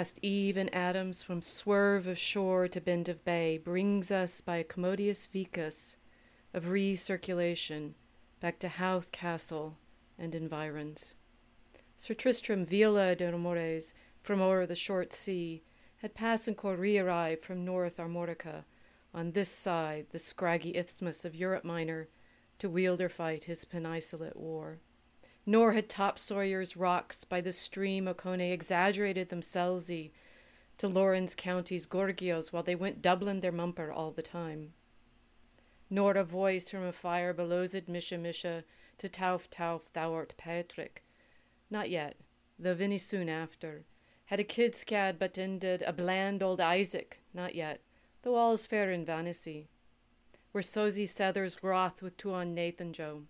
Past eve and Adams, from swerve of shore to bend of bay, brings us by a commodious vicus of recirculation back to Howth Castle and environs. Sir Tristram Viola de Ramores, from o'er the short sea, had passed and arrived from North Armorica, on this side the scraggy isthmus of Europe Minor, to wield or fight his peninsulate war. Nor had top Sawyer's rocks by the stream Oconee exaggerated themselves to Lawrence County's Gorgios while they went Dublin their mumper all the time. Nor a voice from a fire belowsed Misha Misha to Tauf Tauf thou art Patrick. Not yet, though vinny soon after. Had a kid scad but ended a bland old Isaac, not yet, though all's fair in vanity. Where Sozy Sethers groth with Tuan Nathan Joe.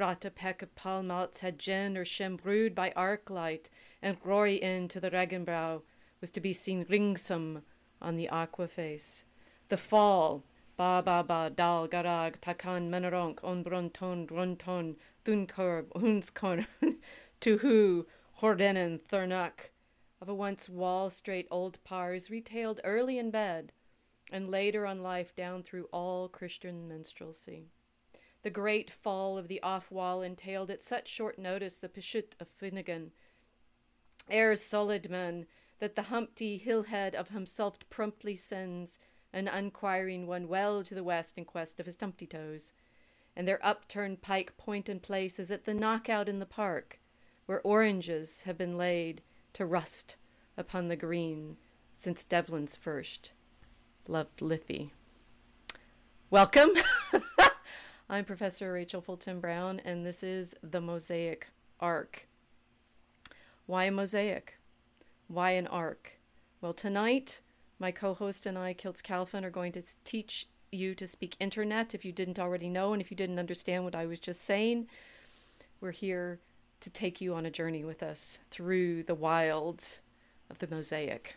Rot a peck of pall malts had gin or shem brewed by arc light, and glory in to the Regenbrow was to be seen ringsome on the aqua face. The fall, ba ba ba dal garag takan menaronk on bronton grunton hunskorn to who hordenen thurnak of a once wall straight old pars retailed early in bed and later on life down through all Christian minstrelsy. The great fall of the off wall entailed at such short notice the pshut of Finnegan, ere solid man, that the humpty hillhead of himself promptly sends an unquiring one well to the west in quest of his tumpty toes, and their upturned pike point and place is at the knockout in the park, where oranges have been laid to rust upon the green since Devlin's first loved Liffey. Welcome. I'm Professor Rachel Fulton Brown, and this is the Mosaic Ark. Why a mosaic? Why an ark? Well, tonight, my co host and I, Kilts Khalfan, are going to teach you to speak internet if you didn't already know, and if you didn't understand what I was just saying. We're here to take you on a journey with us through the wilds of the mosaic.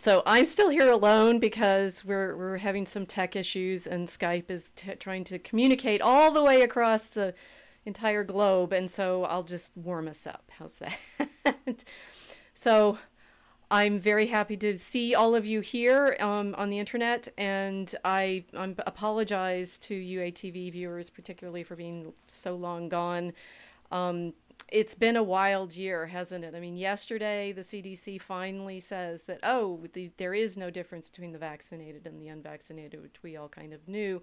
So I'm still here alone because we're we're having some tech issues, and Skype is t- trying to communicate all the way across the entire globe, and so I'll just warm us up. How's that? so I'm very happy to see all of you here um, on the internet, and I I'm, apologize to UATV viewers, particularly for being so long gone. Um, it's been a wild year, hasn't it? I mean, yesterday the CDC finally says that oh, the, there is no difference between the vaccinated and the unvaccinated, which we all kind of knew.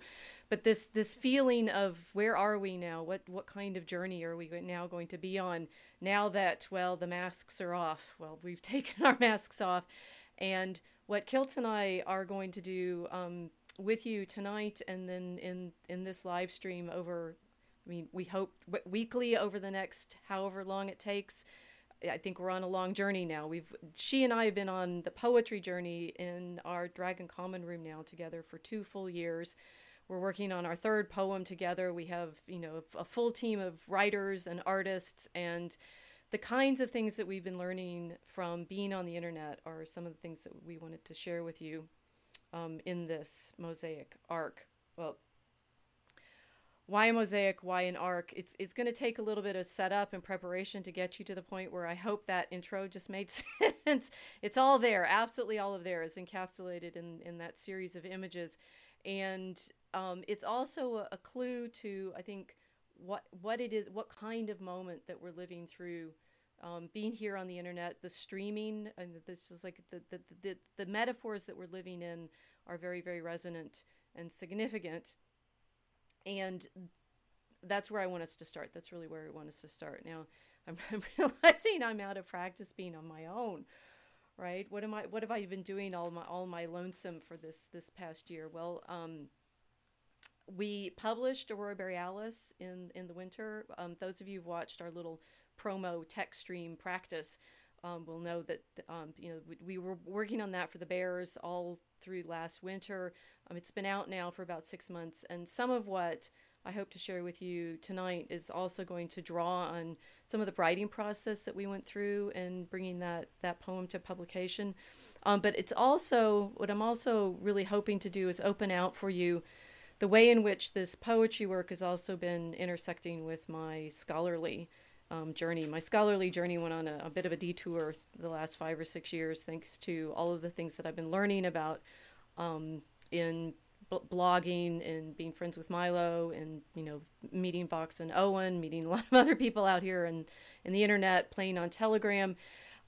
But this this feeling of where are we now? What what kind of journey are we now going to be on now that well the masks are off? Well, we've taken our masks off, and what Kilts and I are going to do um, with you tonight, and then in in this live stream over I mean, we hope weekly over the next however long it takes. I think we're on a long journey now. We've she and I have been on the poetry journey in our Dragon Common room now together for two full years. We're working on our third poem together. We have, you know, a full team of writers and artists and the kinds of things that we've been learning from being on the internet are some of the things that we wanted to share with you um, in this mosaic arc. Well, why a mosaic why an arc? It's it's going to take a little bit of setup and preparation to get you to the point where i hope that intro just made sense. It's all there absolutely all of there is encapsulated in in that series of images. And um, it's also a, a, clue to i think what what it is what kind of moment that we're living through um, being here on the internet the streaming and this is like the, the the the metaphors that we're living in are very very resonant and significant and that's where I want us to start. That's really where I want us to start. Now, I'm, I'm, realizing I'm out of practice being on my own. Right? What am I? What have I been doing all my all my lonesome for this this past year? Well, um, we published Aurora Borealis in in the winter. Um, those of you who've watched our little promo tech stream practice um, will know that um, you know we, we, were working on that for the Bears all through last winter. Um, it's been out now for about six months, and some of what I hope to share with you tonight is also going to draw on some of the writing process that we went through and bringing that that poem to publication. Um, but it's also what I'm also really hoping to do is open out for you the way in which this poetry work has also been intersecting with my scholarly um, journey. My scholarly journey went on a, a, bit of a detour the last five or six years, thanks to all of the things that I've been learning about um, in b- blogging and being friends with Milo, and you know, meeting Vox and Owen, meeting a lot of other people out here and in the internet, playing on Telegram.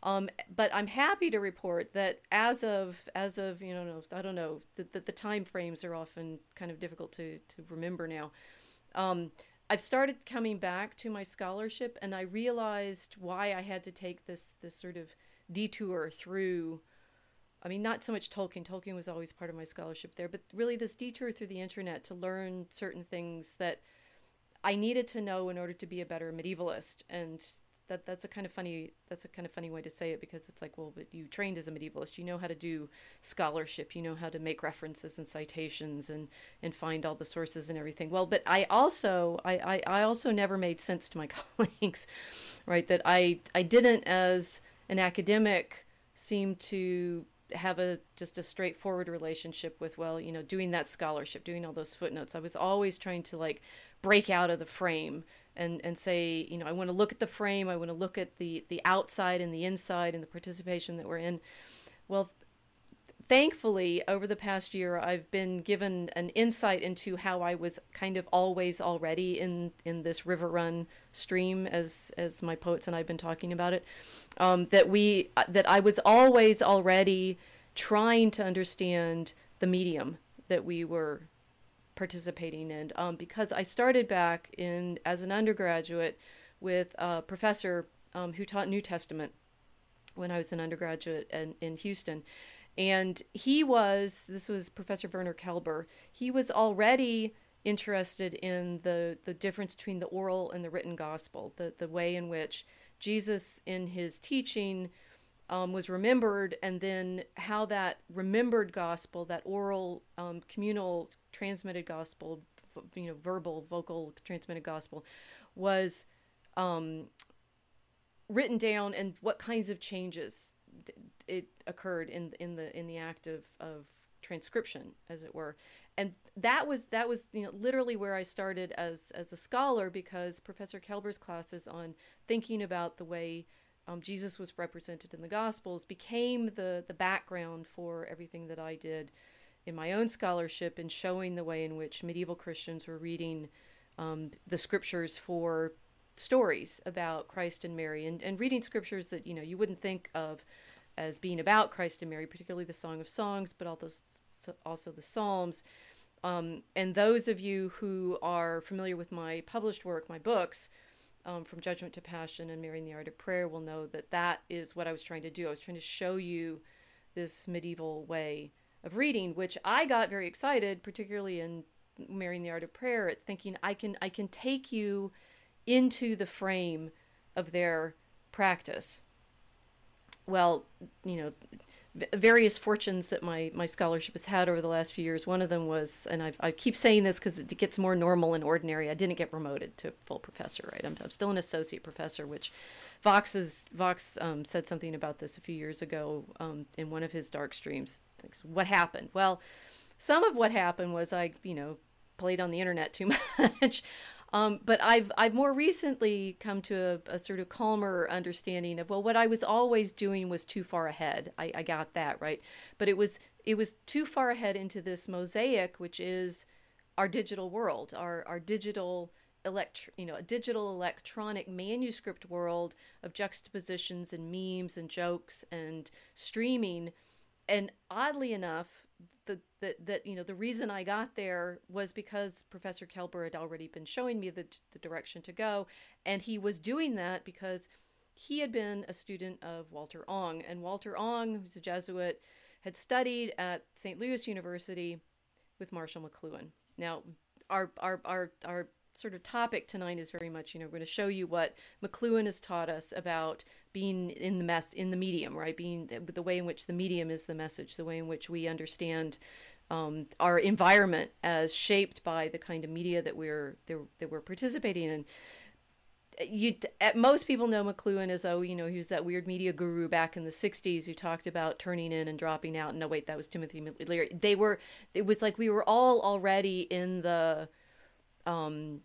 Um, but I'm happy to report that as of as of you know I don't know the, the, the time frames are often kind of difficult to to remember now. Um, I've started coming back to my scholarship, and I realized why I had to take this this sort of detour through. I mean, not so much Tolkien. Tolkien was always part of my scholarship there, but really this detour through the internet to learn certain things that I needed to know in order to be a better medievalist. And that that's a kind of funny that's a kind of funny way to say it because it's like well but you trained as a medievalist. You know how to do scholarship. You know how to make references and citations and and find all the sources and everything. Well but i also i i, I also never made sense to my colleagues right? That i i didn't as an academic seem to have a just a straightforward relationship with well you know doing that scholarship doing all those footnotes. I was always trying to like break out of the frame and and say you know i want to look at the frame i want to look at the the outside and the inside and the participation that we're in. Well thankfully over the past year i've been given an insight into how i was kind of always already in in this river run stream as as my poets and i've been talking about it. Um, that we that i was always already trying to understand the medium that we were participating in um, because I started back in as an undergraduate with a professor um, who taught New Testament when I was an undergraduate in, in Houston. And he was, this was Professor Werner Kelber, he was already interested in the, the difference between the oral and the written gospel, the, the way in which Jesus, in his teaching, um, was remembered, and then how that remembered gospel, that oral, um, communal, transmitted gospel, you know, verbal, vocal, transmitted gospel, was um, written down, and what kinds of changes it occurred in in the in the act of, of transcription, as it were, and that was that was you know literally where I started as as a scholar because Professor Kelber's classes on thinking about the way um, Jesus was represented in the Gospels became the the background for everything that I did in my own scholarship in showing the way in which medieval Christians were reading um, the scriptures for stories about Christ and Mary and, and reading scriptures that you know you wouldn't think of as being about Christ and Mary, particularly the Song of Songs, but also also the Psalms. Um, and those of you who are familiar with my published work, my books, um, from Judgment to Passion and Mary and the Art of Prayer will know that that is what I was trying to do. I was trying to show you this medieval way of reading, which I got very excited, particularly in Mary and the Art of Prayer, at thinking I can I can take you into the frame of their practice. Well, you know, various fortunes that my, my scholarship has had over the last few years. One of them was, and I've, i keep saying this because it gets more normal and ordinary. I didn't get promoted to full professor, right? I'm, I'm still an associate professor, which Vox, is, Vox um, said something about this a few years ago um, in one of his dark streams. What happened? Well, some of what happened was I, you know, played on the internet too much. Um, but I've I've more recently come to a, a, sort of calmer understanding of well, what I was always doing was too far ahead. I, I got that right, but it was it was too far ahead into this mosaic, which is our digital world, our our digital elect you know a digital electronic manuscript world of juxtapositions and memes and jokes and streaming and oddly enough the that that you know the reason I got there was because Professor Kelber had already been showing me the the direction to go, and he was doing that because he had been a student of Walter Ong, and Walter Ong, who's a Jesuit, had studied at St. Louis University with Marshall McLuhan. Now, our our our our sort of topic tonight is very much, you know, we're going to show you what McLuhan has taught us about being in the mess in the medium, right? Being the way in which the medium is the message, the way in which we understand um, our environment as shaped by the kind of media that we're that we're participating in. You, most people know McLuhan as oh, you know, he was that weird media guru back in the '60s who talked about turning in and dropping out. and No, wait, that was Timothy Leary. They were. It was like we were all already in the um,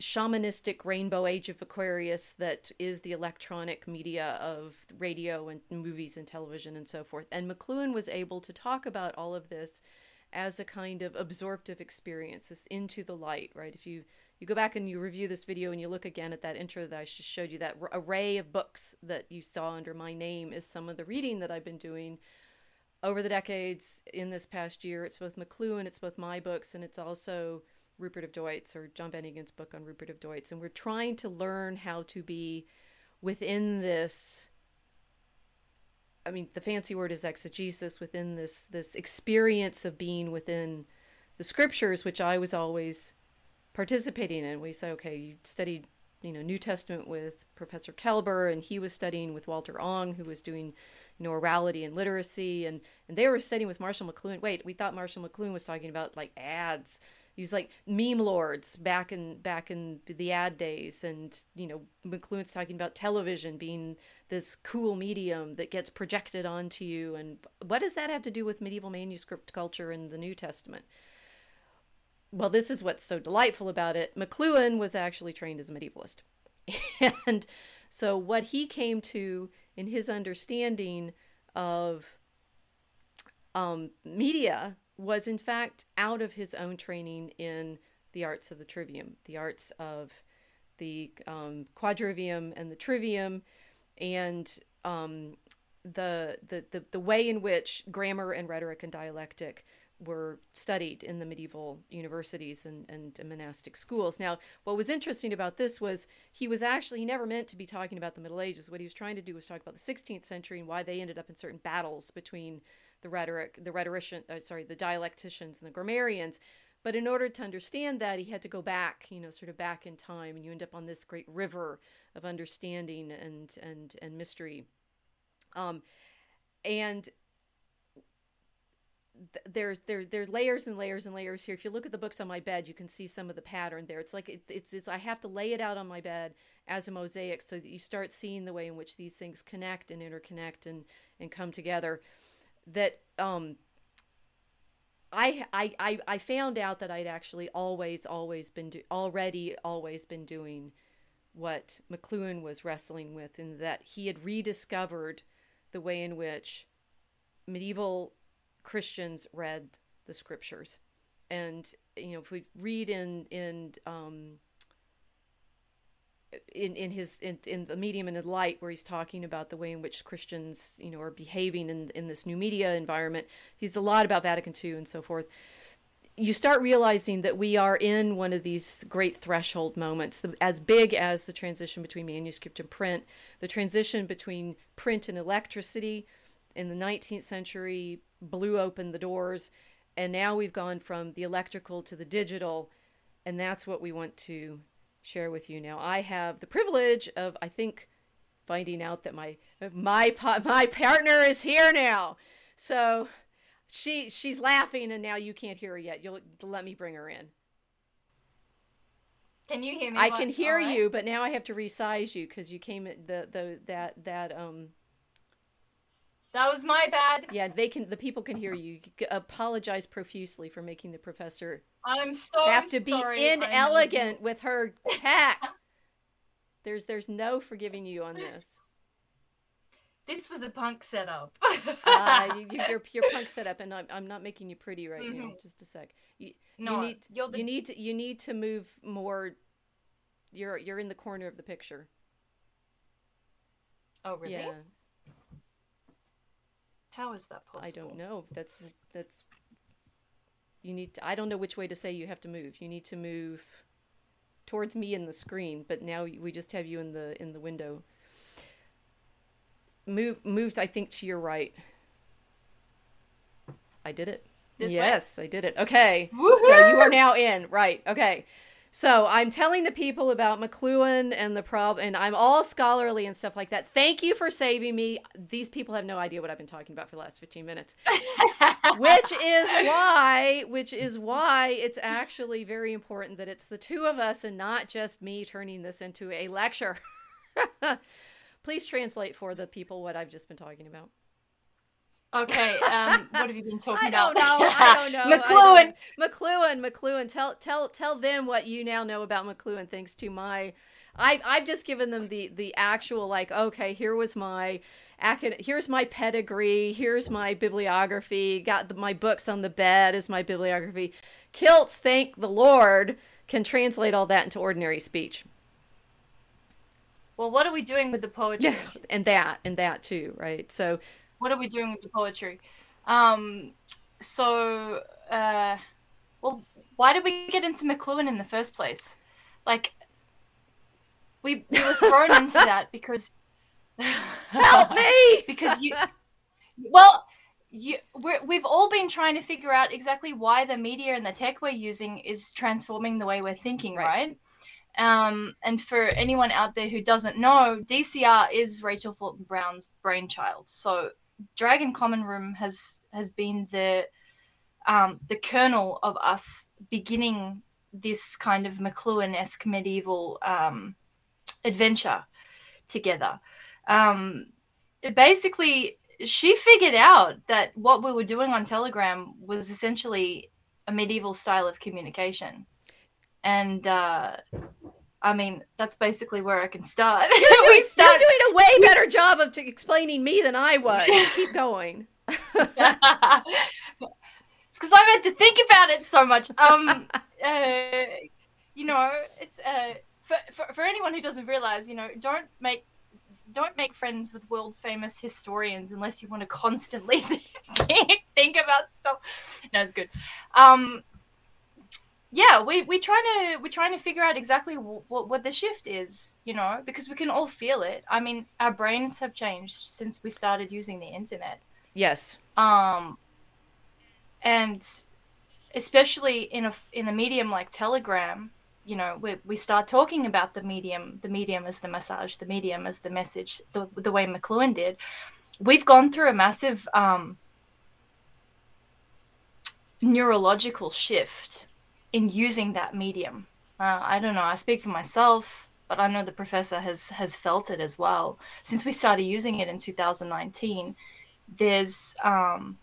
shamanistic rainbow age of Aquarius that is the electronic media of radio and movies and television and so forth. And McLuhan was able to talk about all of this as a kind of absorptive experience, this into the light, right? If you you go back and you review this video and you look again at that intro that I just showed you, that array of books that you saw under my name is some of the reading that I've been doing over the decades in this past year. It's both McLuhan, it's both my books, and it's also Rupert of Deutz or John Van book on Rupert of Deutz. And we're trying to learn how to be within this. I mean, the fancy word is exegesis within this this experience of being within the scriptures, which I was always participating in. We say, okay, you studied, you know, New Testament with Professor Kelber, and he was studying with Walter Ong, who was doing, you know, orality and literacy, and and they were studying with Marshall McLuhan. Wait, we thought Marshall McLuhan was talking about like ads these like meme lords back in back in the ad days. And you know mcluhan's talking about television being this cool medium that gets projected onto you. And what does that have to do with medieval manuscript culture in the new testament? Well this is what's so delightful about it. Mcluhan was actually trained as a medievalist. And so what he came to in his understanding of um, media was in fact out of his own training in the arts of the trivium, the arts of the um, quadrivium and the trivium, and um, the, the, the the way in which grammar and rhetoric and dialectic were studied in the medieval universities and, and, monastic schools. Now, what was interesting about this was he was actually he never meant to be talking about the Middle Ages. What he was trying to do was talk about the 16th century and why they ended up in certain battles between the rhetoric, the rhetorician, uh, sorry, the dialecticians and the grammarians. But in order to understand that, he had to go back, you know, sort of back in time, and you end up on this great river of understanding and and and mystery. Um, and there's there there are layers and layers and layers here. If you look at the books on my bed, you can see some of the pattern there. It's like it, it's, it's I have to lay it out on my bed as a mosaic so that you start seeing the way in which these things connect and interconnect and and come together that um, I, I I found out that I'd actually always always been do- already always been doing what McLuhan was wrestling with, in that he had rediscovered the way in which medieval Christians read the scriptures, and you know if we read in in um, in in his in, in the medium and the light where he's talking about the way in which Christians you know are behaving in in this new media environment he's a lot about Vatican II and so forth. You start realizing that we are in one of these great threshold moments as big as the transition between manuscript and print the transition between print and electricity in the 19th century blew open the doors and now we've gone from the electrical to the digital and that's what we want to share with you now. I have the privilege of, I think, finding out that my my my partner is here now. So she she's laughing, and now you can't hear her yet. You'll let me bring her in. Can you hear me? I can hear right. you, but now I have to resize you because you came at the the that that um. That was my bad. Yeah, they can. The people can hear you. Apologize profusely for making the professor. I'm so have to be sorry. inelegant with her tack. there's there's no forgiving you on this. This was a punk setup. uh, you, you, your your punk setup, and I'm I'm not making you pretty right Mm-hmm. now. Just a sec. You, no, you need the you need to you need to move more. You're you're in the corner of the picture. Oh, really? Yeah, How is that possible? I don't know. That's that's. You need. To, I don't know which way to say you have to move. You need to move towards me in the screen, but now we just have you in the in the window. Move moved. I think to your right. I did it. This way? yes, I did it. Okay. So you are now in. Right. Okay. So I'm telling the people about McLuhan and the problem, and I'm all scholarly and stuff like that. Thank you for saving me. These people have no idea what I've been talking about for the last 15 minutes, which is why, which is why it's actually very important that it's the two of us and not just me turning this into a lecture. Please translate for the people what I've just been talking about. Okay, um, what have you been talking I about? don't know. I don't know. McLuhan. McLuhan. McLuhan. Tell tell tell them what you now know about McLuhan. Thanks to my, I I've just given them the the actual like okay here was my, acad- here's my pedigree. Here's my bibliography. Got the, my books on the bed is my bibliography. Kilts, thank the Lord, can translate all that into ordinary speech. Well, what are we doing with the poetry? Yeah, and that and that too, right? So What are we doing with the poetry? Um, so, uh, well, why did we get into McLuhan in the first place? Like, we, we were thrown into that because. help me. because you well you we're, we've all been trying to figure out exactly why the media and the tech we're using is transforming the way we're thinking Right. right, um, and for anyone out there who doesn't know dcr is rachel fulton brown's brainchild so dragon common room has has been the um, the kernel of us beginning this kind of mcluhan-esque medieval um, adventure together. Um, basically she figured out that what we were doing on telegram was essentially a medieval style of communication. And uh, i mean that's basically where i can start. You're doing, start you're doing a way better job of t- explaining me than I was. Keep going. it's because i've had to think about it so much. Um uh, you know it's uh for, for, for anyone who doesn't realize you know don't make don't make friends with world famous historians unless you want to constantly think about stuff. No it's good. Um yeah we we trying to we're trying to figure out exactly what what the shift is you know because we can all feel it. I mean our brains have changed since we started using the internet. Yes. um and especially in a in a medium like telegram you know we, we start talking about the medium the medium as the massage the medium as the message the, the way mcluhan did. We've gone through a massive um neurological shift in using that medium uh, i don't know i speak for myself but i know the professor has has felt it as well since we started using it in 2019 there's um,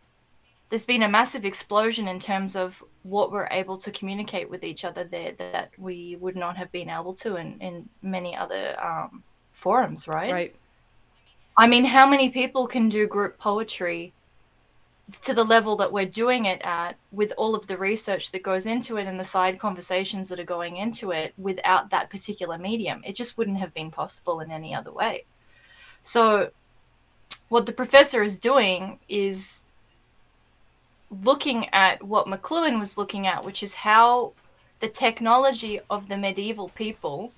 there's been a massive explosion in terms of what we're able to communicate with each other there that we would not have been able to in, in many other um, forums, right? Right. I mean, how many people can do group poetry to the level that we're doing it at with all of the research that goes into it and the side conversations that are going into it without that particular medium? It just wouldn't have been possible in any other way. So, what the professor is doing is looking at what McLuhan was looking at, which is how the technology of the medieval people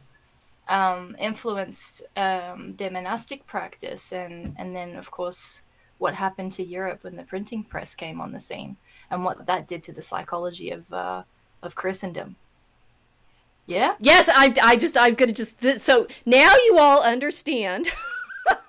um, influenced um, their monastic practice, and and then of course what happened to Europe when the printing press came on the scene, and what that did to the psychology of uh, of Christendom. Yeah. Yes, I, I just, I'm gonna just. Th- so now you all understand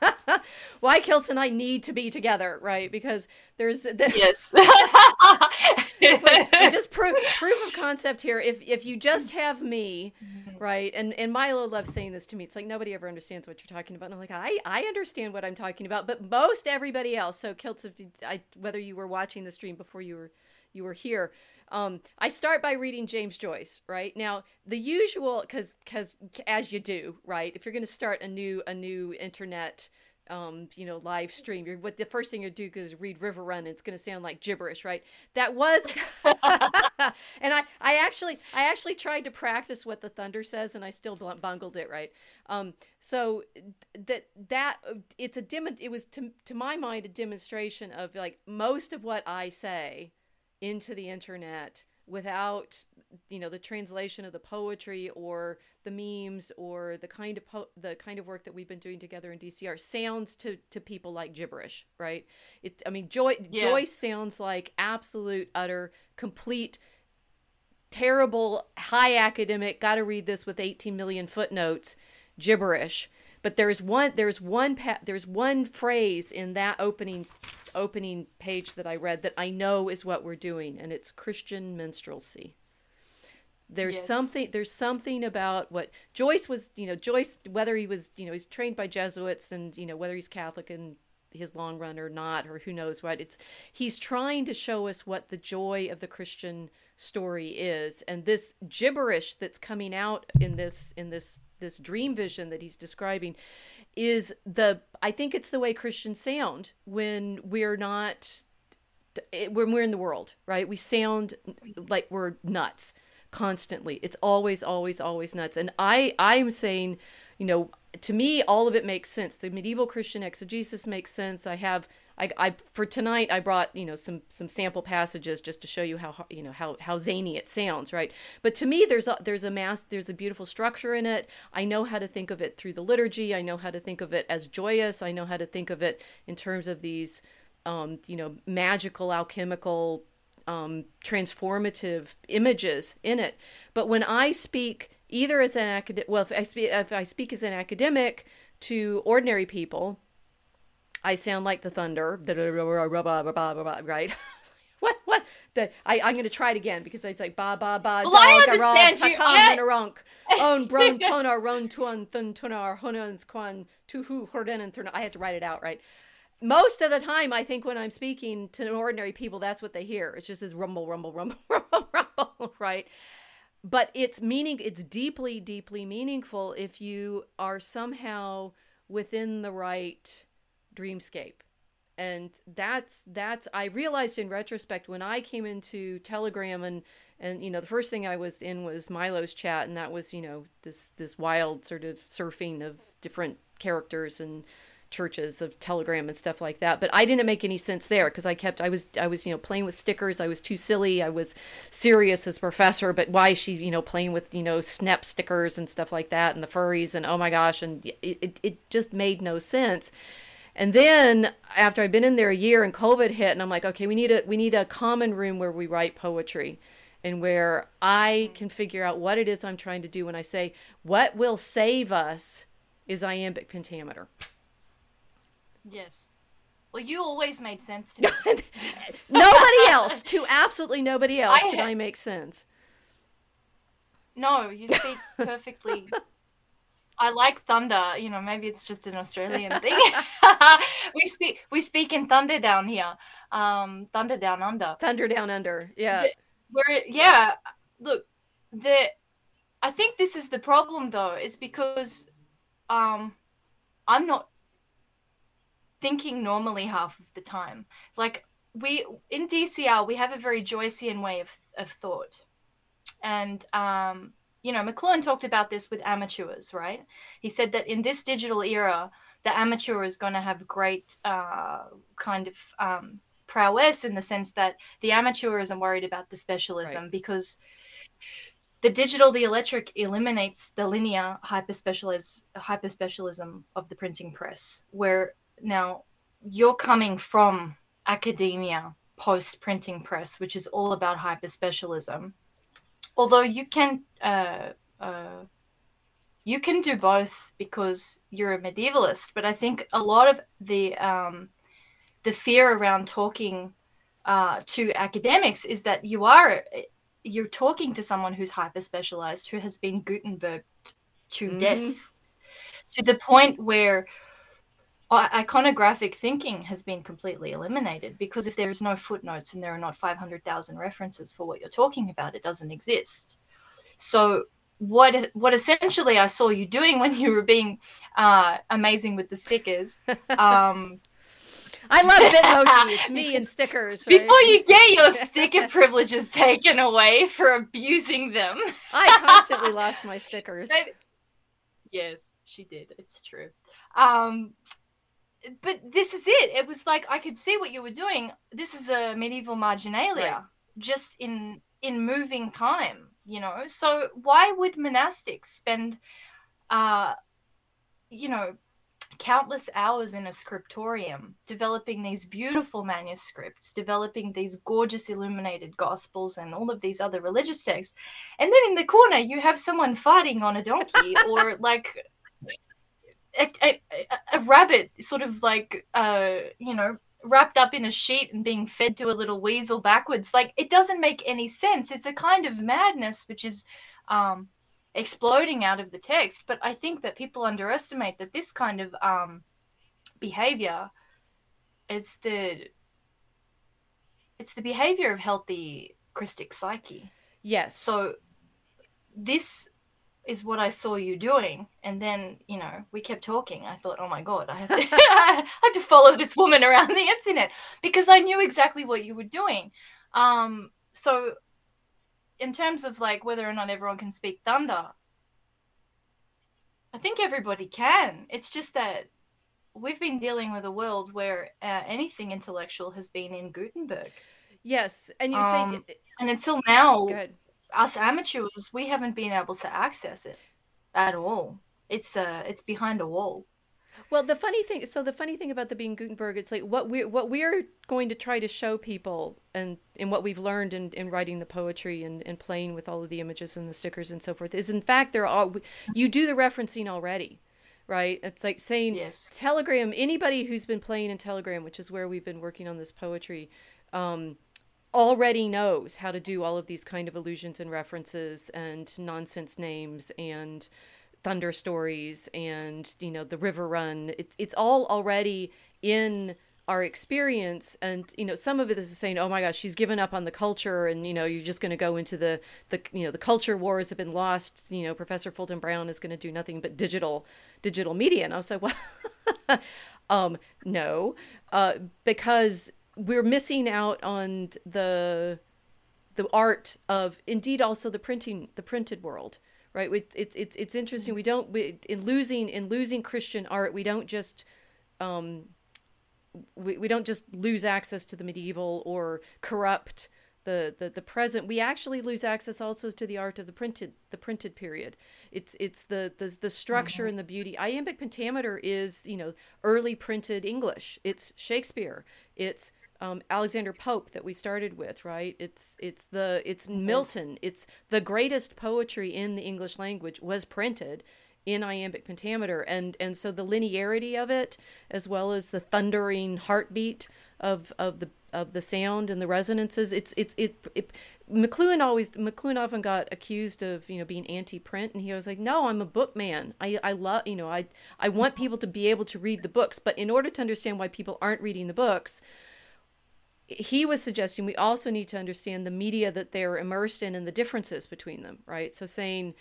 why Kilts and I need to be together, right? Because there's the, Yes. just proof proof of concept here. If if you just have me, right, and and Milo loves saying this to me. It's like nobody ever understands what you're talking about. And I'm like, I I understand what I'm talking about, but most everybody else. So Kilts, of, I, whether you were watching the stream before you were you were here. Um, I start by reading James Joyce, right? Now, the usual, because because as you do, right? If you're going to start a new a new internet um, you know, live stream. You're, what the first thing you do is read Riverrun. It's going to sound like gibberish, right? That was, and I, I actually, I actually tried to practice what the thunder says, and I still bungled it, right? Um, so that that it's a dim. It was to to my mind a demonstration of like most of what I say into the internet without you know the translation of the poetry or the memes or the kind of po- the kind of work that we've been doing together in DCR sounds to to people like gibberish right it i mean joy yeah. joyce sounds like absolute utter complete terrible high academic got to read this with 18 million footnotes gibberish but there's one there's one pa- there's one phrase in that opening opening page that I read that I know is what we're doing, and it's Christian minstrelsy. There's yes. something there's something about what Joyce was, you know, Joyce whether he was, you know, he's trained by Jesuits and, you know, whether he's Catholic in his long run or not or who knows what. It's he's trying to show us what the joy of the Christian story is. And this gibberish that's coming out in this in this this dream vision that he's describing is the I think it's the way Christians sound when we're not eh, when we're in the world, right? We sound like we're nuts constantly. It's always always always nuts. And I I'm saying, you know, to me all of it makes sense. The medieval Christian exegesis makes sense. I have I, I for tonight I brought you know some some sample passages just to show you how you know how how zany it sounds, right? But to me, there's a there's a mass there's a beautiful structure in it. I know how to think of it through the liturgy. I know how to think of it as joyous. I know how to think of it in terms of these um, you know magical alchemical um, transformative images in it. But when I speak either as an academic, well, if I speak if I speak as an academic to ordinary people I sound like the thunder, right? what what the I I'm gonna try it again because I say ba ba ba well, I understand you. Yeah. On bron tonar ron tuan thun tunar hunans quan tuhu horden and I had to write it out right. Most of the time, I think when I'm speaking to ordinary people, that's what they hear. It's just this rumble, rumble, rumble, rumble, rumble, right? But it's meaning. It's deeply, deeply meaningful if you are somehow within the right dreamscape. And that's that's i realized in retrospect when i came into telegram and and you know the first thing i was in was milo's chat and that was you know this this wild sort of surfing of different characters and churches of telegram and stuff like that. But i didn't make any sense there because i kept i was i was you know playing with stickers. I was too silly. I was serious as professor but why is she you know playing with you know snap stickers and stuff like that and the furries and oh my gosh and it, it, it just made no sense and then after I'd been in there a year and COVID hit, and I'm like, okay, we need a we need a common room where we write poetry, and where I mm-hmm. can figure out what it is I'm trying to do when I say what will save us is iambic pentameter. Yes. Well, you always made sense to me. nobody else, to absolutely nobody else, I did I make sense. No, you speak perfectly I like thunder. You know, maybe it's just an Australian thing. we speak we speak in thunder down here. Um, thunder down under. Thunder down under. Yeah. The, where yeah, look, the I think this is the problem though. It's because um I'm not thinking normally half of the time. Like we in DCR we have a very Joycean way of, of thought. And um you know, McLuhan talked about this with amateurs, right? He said that in this digital era, the amateur is going to have great uh, kind of um, prowess in the sense that the amateur isn't worried about the specialism right. because the digital, the electric eliminates the linear hyperspecialis- hyperspecialism of the printing press, where now you're coming from academia post printing press, which is all about hyperspecialism although you can uh, uh, you can do both because you're a medievalist but i think a lot of the um, the fear around talking uh, to academics is that you are you're talking to someone who's hyper specialized who has been Gutenberg to mm-hmm. death to the point where iconographic thinking has been completely eliminated because if there is no footnotes and there are not 500,000 references for what you're talking about, it doesn't exist. So what what essentially I saw you doing when you were being uh, amazing with the stickers. Um, I love Bitmoji. It's me and stickers. Right? Before you get your sticker privileges taken away for abusing them, I constantly lost my stickers. Yes, she did. It's true. Um, but this is it. It was like I could see what you were doing. This is a medieval marginalia, right. just in in moving time. You know, so why would monastics spend, uh, you know, countless hours in a scriptorium developing these beautiful manuscripts, developing these gorgeous illuminated gospels and all of these other religious texts. And then in the corner, you have someone fighting on a donkey or like a, a, a rabbit sort of like uh you know wrapped up in a sheet and being fed to a little weasel backwards. Like it doesn't make any sense. It's a kind of madness which is um exploding out of the text. But i think that people underestimate that this kind of um behavior it's the it's the behavior of healthy christic psyche. Yes. So this is what I saw you doing. And then, you know, we kept talking. I thought, oh my God, I have to, I have to follow this woman around the internet because I knew exactly what you were doing. Um, so, in terms of like whether or not everyone can speak Thunder, I think everybody can. It's just that we've been dealing with a world where uh, anything intellectual has been in Gutenberg. Yes. And you um, say, and until now, us amateurs, we haven't been able to access it at all. It's uh, it's behind a wall. Well, the funny thing, so the funny thing about the being Gutenberg, it's like what we what we're going to try to show people, and in what we've learned in, in writing the poetry and, and playing with all of the images and the stickers and so forth, is in fact there are you do the referencing already, right? It's like saying yes. Telegram. Anybody who's been playing in Telegram, which is where we've been working on this poetry, um, already knows how to do all of these kind of allusions and references and nonsense names and thunder stories and you know the river run. It's it's all already in our experience. And you know some of it is saying oh my gosh she's given up on the culture and you know you're just going to go into the the you know the culture wars have been lost. You know professor fulton brown is going to do nothing but digital digital media. And i was like well um no. Uh because we're missing out on the the art of indeed also the printing the printed world right? It's it's it's interesting. We don't we, in losing in losing christian art we don't just um we, we don't just lose access to the medieval or corrupt the, the the present. We actually lose access also to the art of the printed the printed period. It's it's the the, the structure mm-hmm. and the beauty. Iambic pentameter is you know early printed english. It's shakespeare. It's um, Alexander Pope that we started with, right? It's it's the it's Milton. It's the greatest poetry in the English language was printed in iambic pentameter, and and so the linearity of it, as well as the thundering heartbeat of of the of the sound and the resonances. It's it's it. it McLuhan always McLuhan often got accused of you know being anti-print, and he was like, "No, I'm a book man. I I love you know I I want people to be able to read the books, but in order to understand why people aren't reading the books." He was suggesting we also need to understand the media that they're immersed in and the differences between them, right? So saying,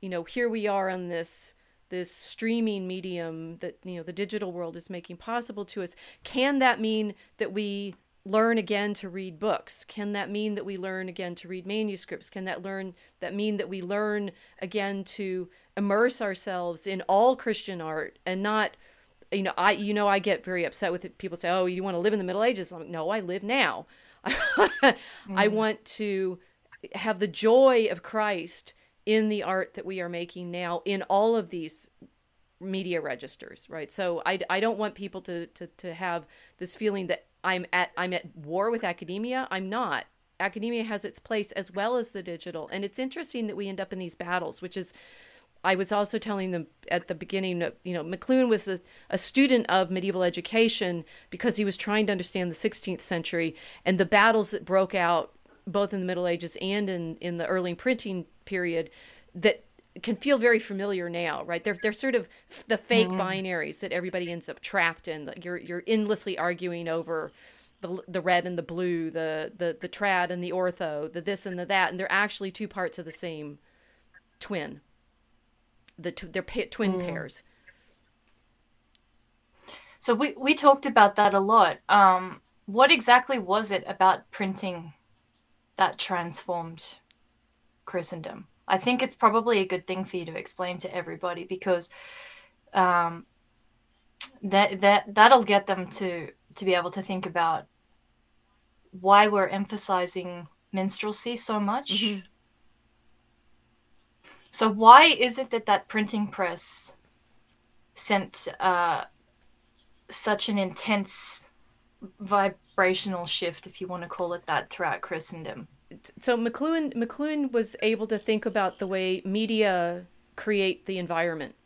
you know, here we are on this this streaming medium that you know the digital world is making possible to us. Can that mean that we learn again to read books? Can that mean that we learn again to read manuscripts? Can that learn that mean that we learn again to immerse ourselves in all Christian art and not you know, I you know I get very upset with it. People say, "Oh, you want to live in the Middle Ages?" I'm like, "No, I live now. mm. I want to have the joy of Christ in the art that we are making now in all of these media registers, right? So I, I don't want people to, to to have this feeling that I'm at I'm at war with academia. I'm not. Academia has its place as well as the digital, and it's interesting that we end up in these battles, which is I was also telling them at the beginning, you know, McLuhan was a, a, student of medieval education because he was trying to understand the 16th century and the battles that broke out both in the Middle Ages and in, in the early printing period that can feel very familiar now, right? They're they're sort of the fake mm-hmm. binaries that everybody ends up trapped in. You're you're endlessly arguing over the the red and the blue, the the the trad and the ortho, the this and the that, and they're actually two parts of the same twin. The tw- they're pa- twin mm. pairs. So we we talked about that a lot. Um, what exactly was it about printing that transformed Christendom? I think it's probably a good thing for you to explain to everybody because um, that that that'll get them to to be able to think about why we're emphasizing minstrelsy so much. Mm-hmm. So why is it that that printing press sent uh, such an intense vibrational shift, if you want to call it that, throughout Christendom? So McLuhan McLuhan was able to think about the way media create the environment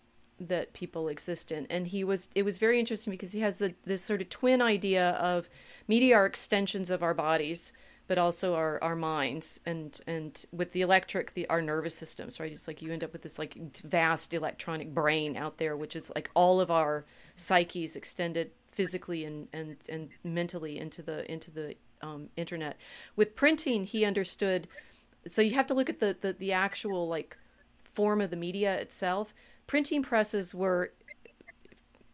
that people exist in and he was it was very interesting because he has the, this sort of twin idea of media are extensions of our bodies but also our, our minds and and with the electric the our nervous systems right? It's like you end up with this like vast electronic brain out there which is like all of our psyches extended physically and and and mentally into the into the um, internet. With printing he understood so you have to look at the, the the actual like form of the media itself. Printing presses were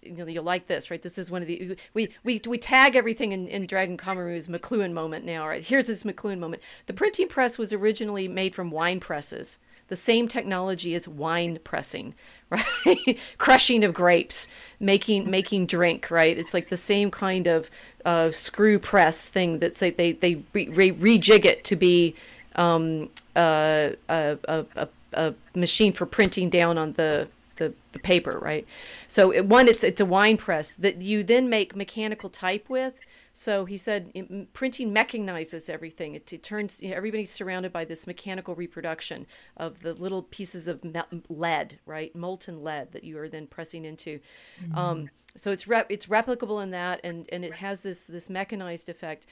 you know you'll like this right? This is one of the we we we tag everything in, in dragon as mcluhan moment now right? Here's this mcluhan moment. The printing press was originally made from wine presses the same technology as wine pressing right? Crushing of grapes making making drink right? It's like the same kind of uh, screw press thing that say they they re, re, rejig it to be um, uh, a, a, a, a machine for printing down on the the, the paper, right? So it, one, it's it's a wine press that you then make mechanical type with. So he said it, printing mechanizes everything. It, it turns you know, everybody's surrounded by this mechanical reproduction of the little pieces of lead, right, molten lead that you are then pressing into. Mm-hmm. Um, so it's rep- it's replicable in that, and and it has this this mechanized effect.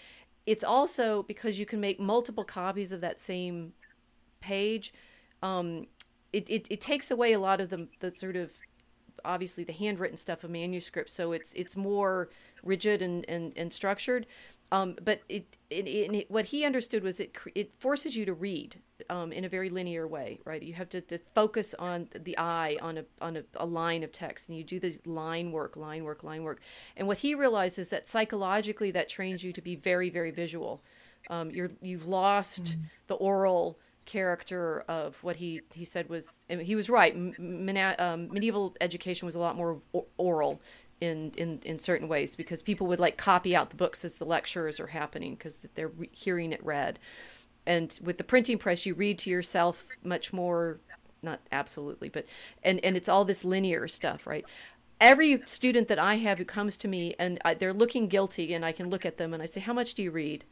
It's also because you can make multiple copies of that same page. Um, it, it, it takes away a lot of the, the sort of obviously the handwritten stuff of manuscripts so it's it's more rigid and and, and structured um, but it, it, it, what he understood was it it forces you to read um, in a very linear way, right? You have to, to focus on the eye on a on a, a, line of text, and you do this line work, line work, line work. And what he realized is that psychologically, that trains you to be very very visual. Um, you're you've lost mm. the oral character of what he he said was he was right um, medieval education was a lot more oral in, in in certain ways because people would like copy out the books as the lectures are happening because they're re- hearing it read. And with the printing press you read to yourself much more not absolutely but and and it's all this linear stuff right? Every student that i have who comes to me and I, they're looking guilty and i can look at them and i say how much do you read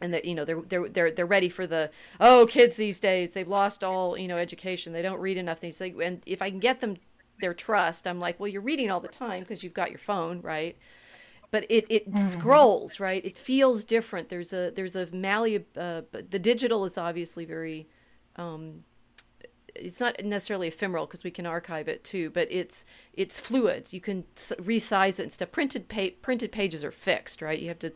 and that you know they're they're they're they're ready for the oh kids these days they've lost all you know education they don't read enough things like and if I can get them their trust I'm like well you're reading all the time because you've got your phone right but it it mm-hmm. scrolls right it feels different there's a there's a malleable uh, the digital is obviously very um, it's not necessarily ephemeral because we can archive it too, but it's it's fluid. You can resize it and stuff. Printed pa- printed pages are fixed, right? You have to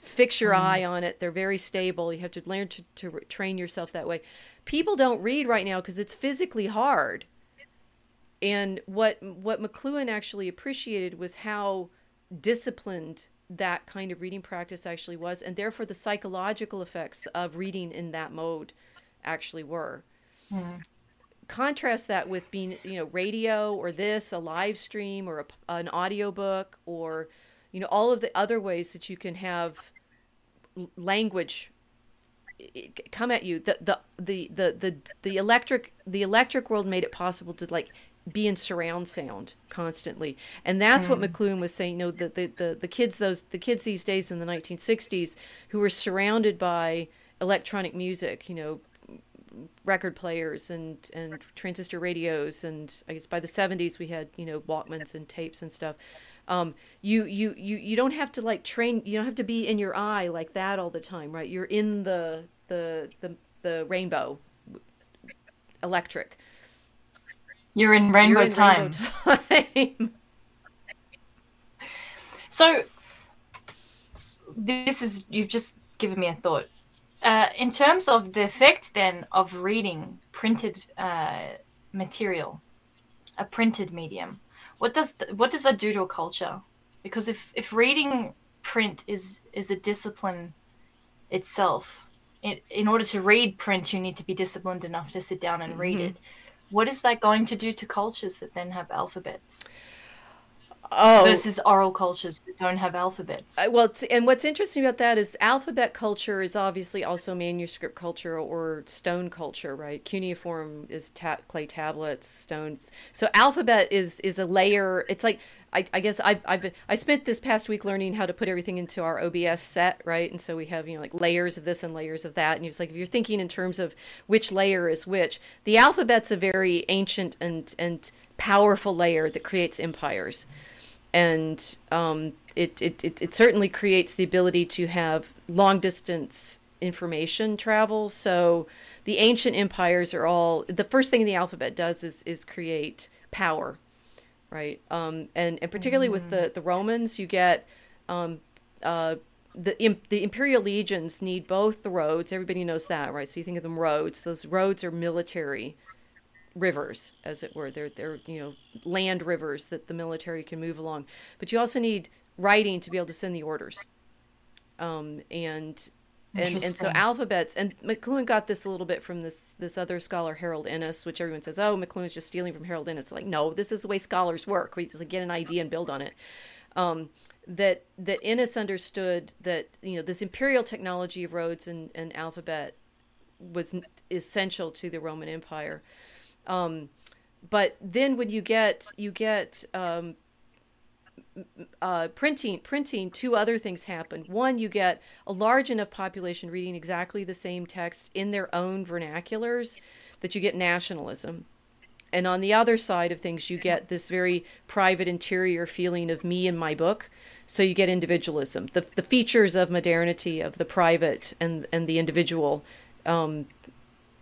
fix your mm. eye on it. They're very stable. You have to learn to, to train yourself that way. People don't read right now because it's physically hard. And what what McLuhan actually appreciated was how disciplined that kind of reading practice actually was, and therefore the psychological effects of reading in that mode actually were. Mm. Contrast that with being, you know, radio or this, a live stream or a, an audiobook or you know all of the other ways that you can have language come at you the the the the the, the electric the electric world made it possible to like be in surround sound constantly and that's mm. what hmm. mcluhan was saying you know the, the the the kids those the kids these days in the 1960s who were surrounded by electronic music you know record players and and transistor radios and I guess by the 70s we had you know Walkmans and tapes and stuff. Um, you you you you don't have to like train. You don't have to be in your eye like that all the time, right? You're in the the the the rainbow electric. You're in rainbow You're in time. Rainbow time. so this is you've just given me a thought. Uh, in terms of the effect then of reading printed uh, material, a printed medium, what does th- what does that do to a culture? Because if if reading print is is a discipline itself, it, in order to read print, you need to be disciplined enough to sit down and read mm-hmm. it. What is that going to do to cultures that then have alphabets? Oh. versus oral cultures that don't have alphabets. Uh, well, and what's interesting about that is alphabet culture is obviously also manuscript culture or stone culture, right? Cuneiform is ta- clay tablets, stones. So alphabet is is a layer. It's like I, I, guess I, I've I spent this past week learning how to put everything into our OBS set, right? And so we have you know like layers of this and layers of that, and it's like if you're thinking in terms of which layer is which, the alphabet's a very ancient and and powerful layer that creates empires and um, it, it, it, it certainly creates the ability to have long distance information travel. So the ancient empires are all the first thing the alphabet does is is create power, right? Um, and and particularly mm-hmm. with the mm. the Romans, you get um, uh, the the imperial legions need both the roads. Everybody knows that, right? So you think of them roads. Those roads are military rivers, as it were. They're they're you know land rivers that the military can move along. But you also need writing to be able to send the orders. Um, and and and so alphabets and McLuhan got this a little bit from this this other scholar Harold Innis, which everyone says, oh, McLuhan's just stealing from Harold Innis. Like, no, this is the way scholars work. We just like, get an idea and build on it. Um, that that Innis understood that you know this imperial technology of roads and, and alphabet was essential to the Roman Empire. Um, but then when you get you get um, uh, printing printing two other things happen. One you get a large enough population reading exactly the same text in their own vernaculars that you get nationalism. And on the other side of things you get this very private interior feeling of me and my book. So you get individualism the, the features of modernity of the private and and the individual um,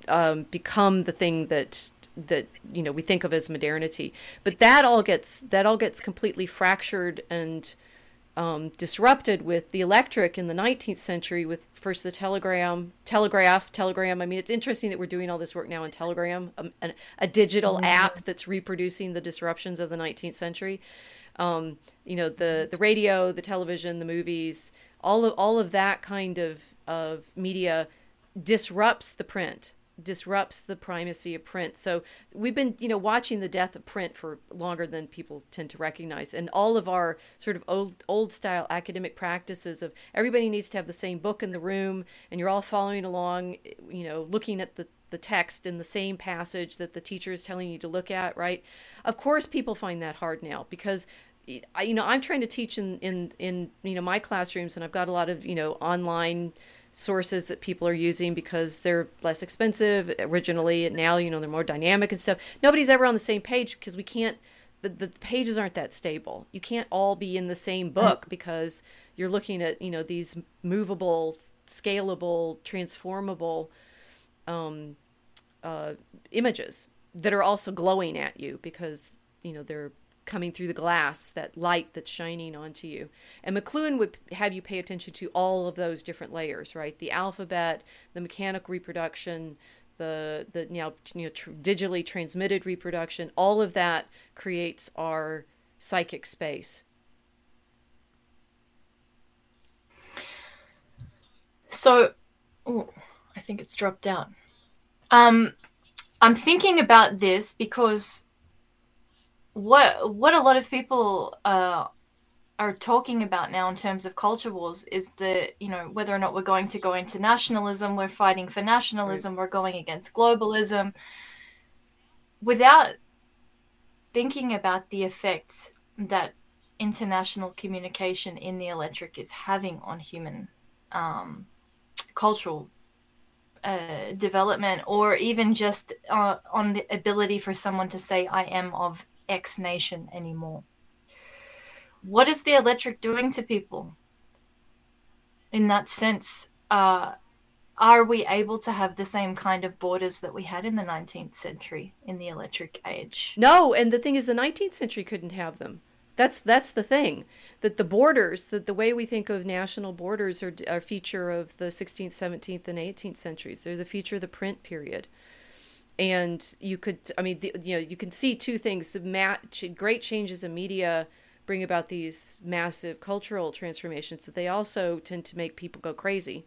um, become the thing that that you know we think of as modernity. But that all gets that all gets completely fractured and um, disrupted with the electric in the 19th century with first the telegram telegraph telegram. I mean it's interesting that we're doing all this work now in telegram a, a, a digital mm-hmm. app that's reproducing the disruptions of the 19th century. Um, you know the the radio the television the movies all of all of that kind of of media disrupts the print disrupts the primacy of print. So we've been, you know, watching the death of print for longer than people tend to recognize. And all of our sort of old old style academic practices of everybody needs to have the same book in the room and you're all following along, you know, looking at the the text in the same passage that the teacher is telling you to look at, right? Of course people find that hard now because you know, I'm trying to teach in in in you know my classrooms and I've got a lot of, you know, online sources that people are using because they're less expensive originally. And now, you know, they're more dynamic and stuff. Nobody's ever on the same page because we can't, the, the pages aren't that stable. You can't all be in the same book because you're looking at, you know, these movable, scalable, transformable um, uh, images that are also glowing at you because, you know, they're coming through the glass, that light that's shining onto you. And McLuhan would have you pay attention to all of those different layers, right? The alphabet, the mechanical reproduction, the the you know, you know tr- digitally transmitted reproduction. All of that creates our psychic space. So, oh, I think it's dropped out. Um, I'm thinking about this because what what a lot of people uh, are talking about now in terms of culture wars is the you know whether or not we're going to go into nationalism we're fighting for nationalism right. we're going against globalism without thinking about the effects that international communication in the electric is having on human um, cultural uh, development or even just uh, on the ability for someone to say i am of x nation anymore. What is the electric doing to people? In that sense uh, are we able to have the same kind of borders that we had in the 19th century in the electric age? No and the thing is the 19th century couldn't have them. That's that's the thing that the borders that the way we think of national borders are a feature of the 16th 17th and 18th centuries. They're a feature of the print period and you could i mean the, you know you can see two things the match great changes in media bring about these massive cultural transformations that they also tend to make people go crazy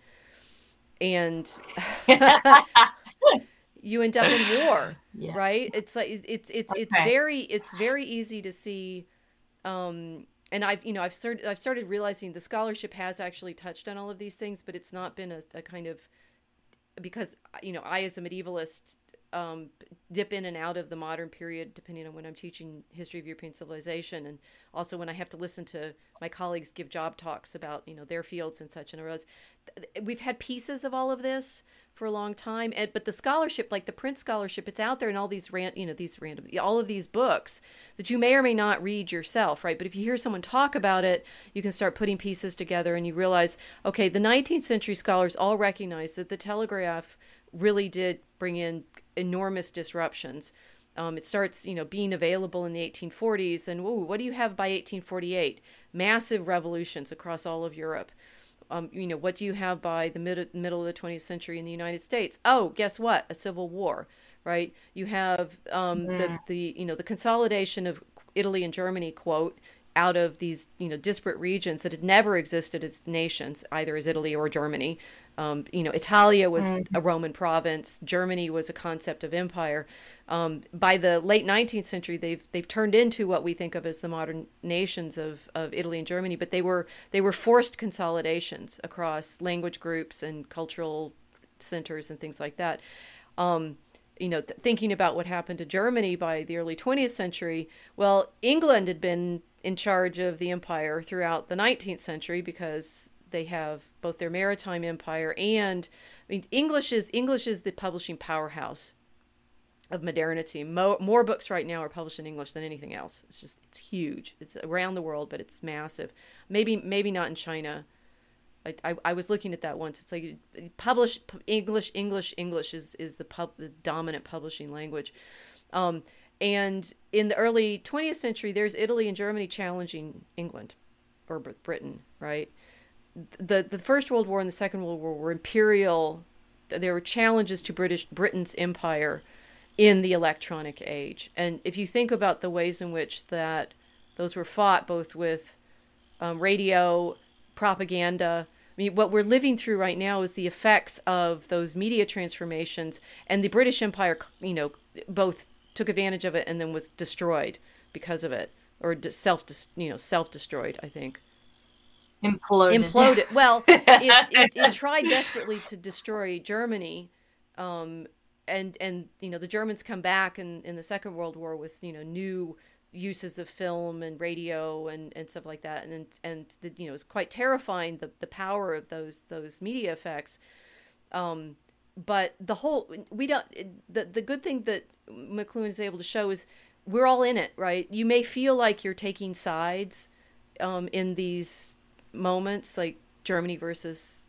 and you end up in war yeah. right it's like it's it's it's okay. very it's very easy to see um, and I've you know I've started I've started realizing the scholarship has actually touched on all of these things, but it's not been a, a kind of because you know I as a medievalist um, dip in and out of the modern period depending on when I'm teaching history of European civilization, and also when I have to listen to my colleagues give job talks about you know their fields and such. And realize we've had pieces of all of this for a long time, and but the scholarship, like the print scholarship, it's out there in all these ran, you know, these random, all of these books that you may or may not read yourself, right? But if you hear someone talk about it, you can start putting pieces together, and you realize, okay, the 19th century scholars all recognize that the telegraph really did bring in enormous disruptions. Um, it starts, you know, being available in the 1840s, and ooh, what do you have by 1848? Massive revolutions across all of Europe. Um, you know, what do you have by the mid- middle of the 20th century in the United States? Oh, guess what? A civil war, right? You have um, mm. the the you know the consolidation of Italy and Germany, quote, out of these you know disparate regions that had never existed as nations, either as Italy or Germany. Um, you know, Italia was mm-hmm. a Roman province. Germany was a concept of empire. Um, by the late 19th century, they've they've turned into what we think of as the modern nations of, of Italy and Germany. But they were they were forced consolidations across language groups and cultural centers and things like that. Um, you know, th- thinking about what happened to Germany by the early 20th century, well, England had been in charge of the empire throughout the 19th century because they have both their maritime empire and I mean English is English is the publishing powerhouse of modernity. Mo- more books right now are published in English than anything else. It's just it's huge. It's around the world, but it's massive. Maybe maybe not in China. I, I, I was looking at that once. It's like publish English English English is is the pub the dominant publishing language. Um, and in the early 20th century, there's Italy and Germany challenging England or Britain, right? The the First World War and the Second World War were imperial. There were challenges to British Britain's empire in the electronic age. And if you think about the ways in which that those were fought, both with um, radio, propaganda. I mean, what we're living through right now is the effects of those media transformations, and the British Empire, you know, both took advantage of it and then was destroyed because of it. Or self you know self destroyed i think. Imploded. Imploded. Well it, it, it, tried desperately to destroy germany um, and and you know the germans come back in, in the second world war with you know new uses of film and radio and, and stuff like that. And and the, you know it's quite terrifying the, the power of those those media effects. Um, but the whole we don't the the good thing that McLuhan is able to show is we're all in it, right? You may feel like you're taking sides um, in these moments, like Germany versus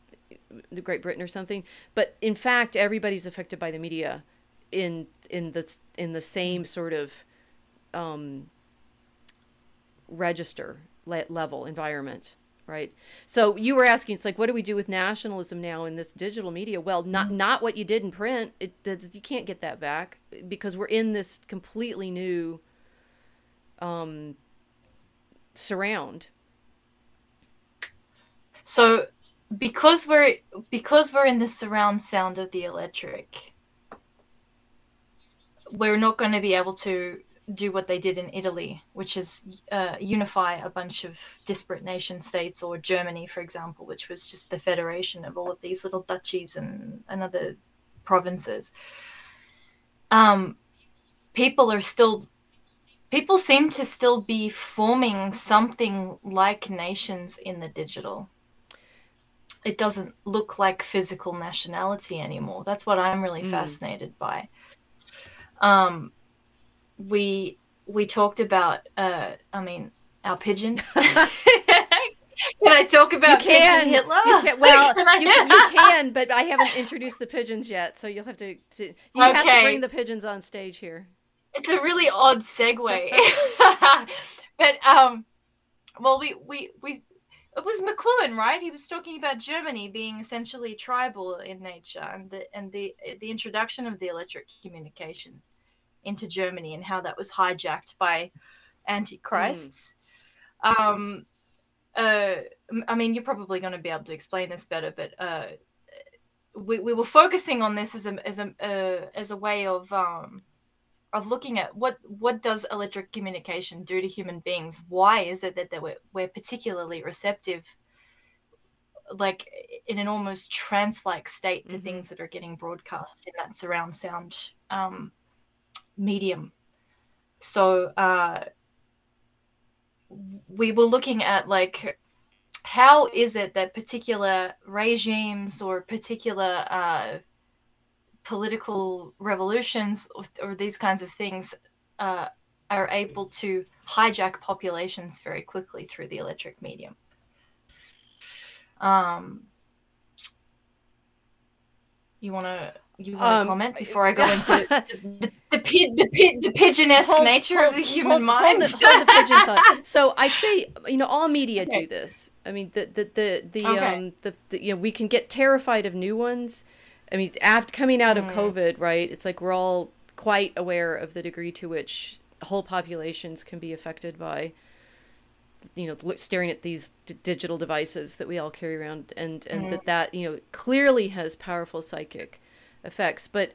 the Great Britain or something, but in fact, everybody's affected by the media in in the in the same sort of um, register level environment right? So you were asking it's like what do we do with nationalism now in this digital media? Well not mm-hmm. not what you did in print. It you can't get that back because we're in this completely new um surround. So because we're because we're in the surround sound of the electric we're not going to be able to do what they did in Italy, which is uh, unify a bunch of disparate nation states, or Germany, for example, which was just the federation of all of these little duchies and, and other provinces. Um, people are still, people seem to still be forming something like nations in the digital. it doesn't look like physical nationality anymore. That's what I'm really mm. fascinated by. Um, we we talked about, uh, I mean, our pigeons. Can I talk about you can. Hitler? You can. Well, you, you, can, but I haven't introduced the pigeons yet, so you'll have to. to you okay. have to bring the pigeons on stage here. It's a really odd segue, but um, well, we we we it was McLuhan, right? He was talking about Germany being essentially tribal in nature, and the and the the introduction of the electric communication into Germany and how that was hijacked by antichrists. Mm. Um, uh, I mean, you're probably going to be able to explain this better, but uh, we, we were focusing on this as a as a uh, as a way of um, of looking at what what does electric communication do to human beings? Why is it that, that we're, we're particularly receptive, like in an almost trance-like state to mm-hmm. things that are getting broadcast in that surround sound um, medium? So. Uh, we were looking at like how is it that particular regimes or particular uh, political revolutions or, or, these kinds of things uh, are able to hijack populations very quickly through the electric medium. Um, you want to you want to um, comment before I go into the the, the, the, the pigeon-esque hold, nature hold, of the human hold, mind? Hold, the pigeon thought. So I'd say you know all media okay. do this. I mean the the the the, okay. um the, the, you know we can get terrified of new ones. I mean after coming out of mm. COVID, right? It's like we're all quite aware of the degree to which whole populations can be affected by you know staring at these d- digital devices that we all carry around and and mm. that that you know clearly has powerful psychic effects. But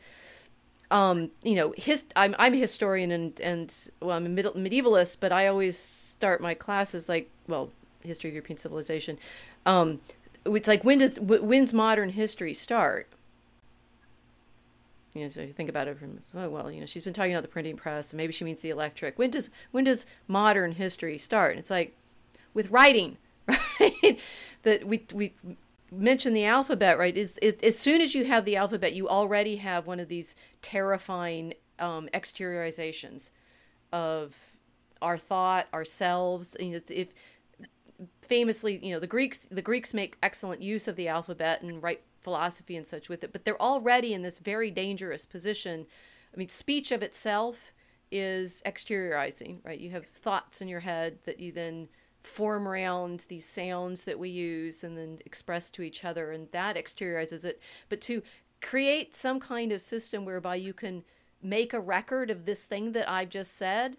um, you know, his I'm I'm a historian and and well, I'm a middle, medievalist, but I always start my classes like well, history of European civilization. Um, it's like when does when's modern history start? You know, so you think about it from oh well, you know, she's been talking about the printing press, and maybe she means the electric. When does when does modern history start? And it's like with writing, right? that we we mention the alphabet, right? Is it, as soon as you have the alphabet, you already have one of these terrifying um, exteriorizations of our thought, ourselves. If famously, you know, the Greeks the Greeks make excellent use of the alphabet and write philosophy and such with it, but they're already in this very dangerous position. I mean, speech of itself is exteriorizing, right? You have thoughts in your head that you then form around these sounds that we use and then express to each other and that exteriorizes it but to create some kind of system whereby you can make a record of this thing that i've just said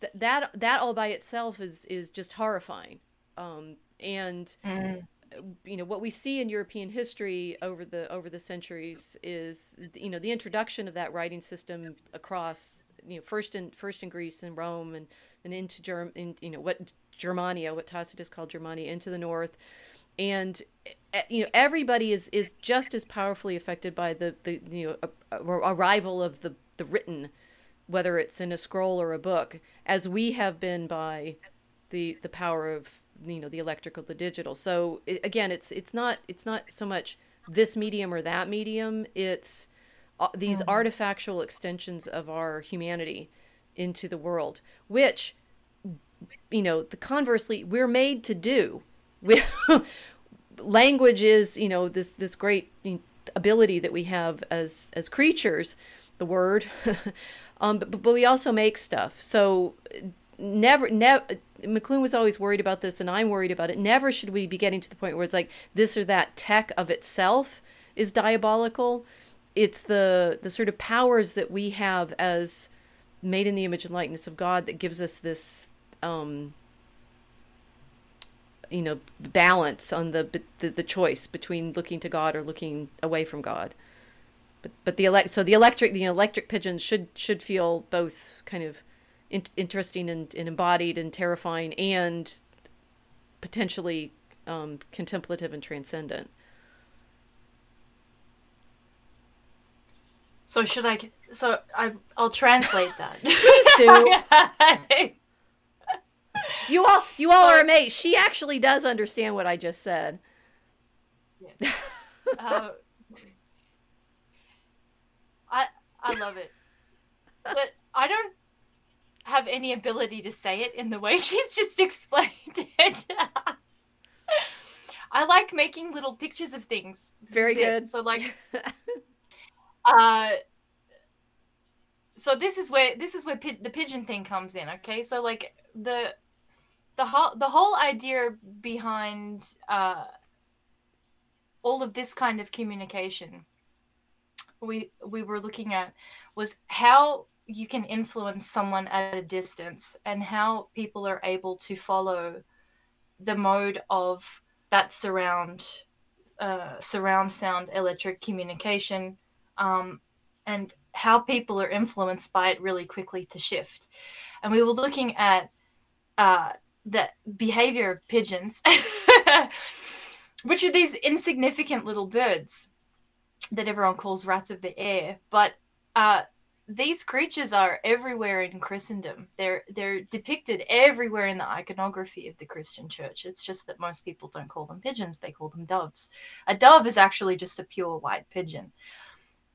th- that that all by itself is is just horrifying um, and mm. you know what we see in european history over the over the centuries is you know the introduction of that writing system across you know first in first in greece and rome and and into germ in you know what Germania, what Tacitus called Germania, into the north, and eh, you know everybody is is just as powerfully affected by the the you know arrival of the the written, whether it's in a scroll or a book, as we have been by the the power of you know the electrical, the digital. So it, again, it's it's not it's not so much this medium or that medium. It's uh, these mm-hmm. artifactual extensions of our humanity into the world, which you know, the conversely, we're made to do. We, language is, you know, this this great ability that we have as as creatures, the word. um, but, but we also make stuff. So never, never. McLuhan was always worried about this, and I'm worried about it. Never should we be getting to the point where it's like this or that tech of itself is diabolical. It's the the sort of powers that we have as made in the image and likeness of God that gives us this um, you know balance on the, the, the choice between looking to God or looking away from God. But but the elect so the electric the electric pigeons should should feel both kind of in, interesting and, and, embodied and terrifying and potentially um, contemplative and transcendent. So should I? So I I'll translate that. Please do. You all, you all are amazed. She actually does understand what I just said. Yes. uh, I I love it, but I don't have any ability to say it in the way she's just explained it. I like making little pictures of things. This Very good. It. So like, uh, so this is where this is where pi- the pigeon thing comes in. Okay, so like the the whole the whole idea behind uh all of this kind of communication we we were looking at was how you can influence someone at a distance and how people are able to follow the mode of that surround uh, surround sound electric communication um, and how people are influenced by it really quickly to shift. And we were looking at uh, the behavior of pigeons which are these insignificant little birds that everyone calls rats of the air. But uh, these creatures are everywhere in Christendom. They're they're depicted everywhere in the iconography of the Christian Church. It's just that most people don't call them pigeons; they call them doves. A dove is actually just a pure white pigeon.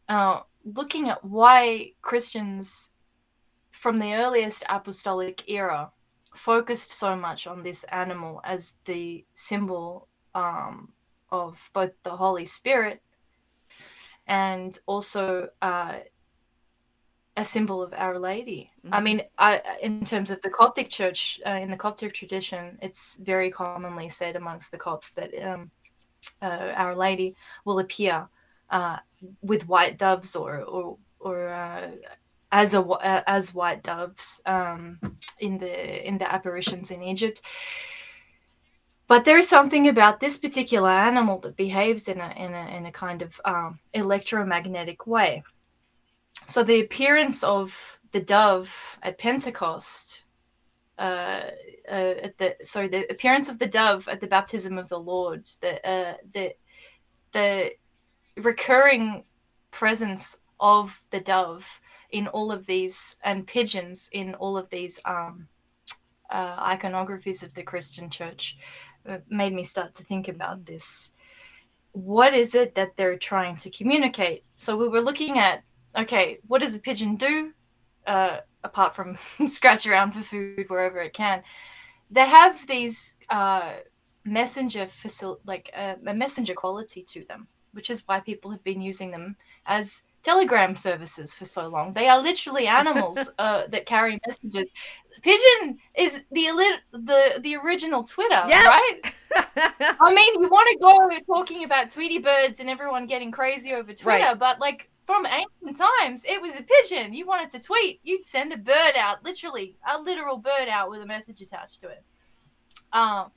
Uh, looking at why Christians from the earliest apostolic era focused so much on this animal as the symbol um, of both the Holy Spirit and also uh, a symbol of Our Lady. Mm-hmm. I mean, I, in terms of the Coptic Church, uh, in the Coptic tradition, it's very commonly said amongst the Copts that um, uh, Our Lady will appear uh, with white doves or or, or uh, as a as white doves um, in the in the apparitions in Egypt. But there's something about this particular animal that behaves in a in a in a kind of um, electromagnetic way. So the appearance of the dove at Pentecost, uh, uh, at the sorry, the appearance of the dove at the baptism of the Lord, the uh, the the recurring presence of the dove in all of these and pigeons in all of these um, uh, iconographies of the Christian Church uh, made me start to think about this. What is it that they're trying to communicate? So we were looking at okay, what does a pigeon do uh, apart from scratch around for food wherever it can? They have these uh, messenger facil- like uh, a messenger quality to them, which is why people have been using them as telegram services for so long. They are literally animals uh, that carry messages. Pigeon is the the the original Twitter, yes! right? I mean, you want to go talking about Tweety birds and everyone getting crazy over Twitter, right. but like from ancient times, it was a pigeon. You wanted to tweet, you'd send a bird out, literally a literal bird out with a message attached to it. Um,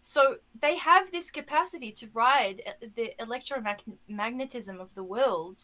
so they have this capacity to ride the electromagnetism of the world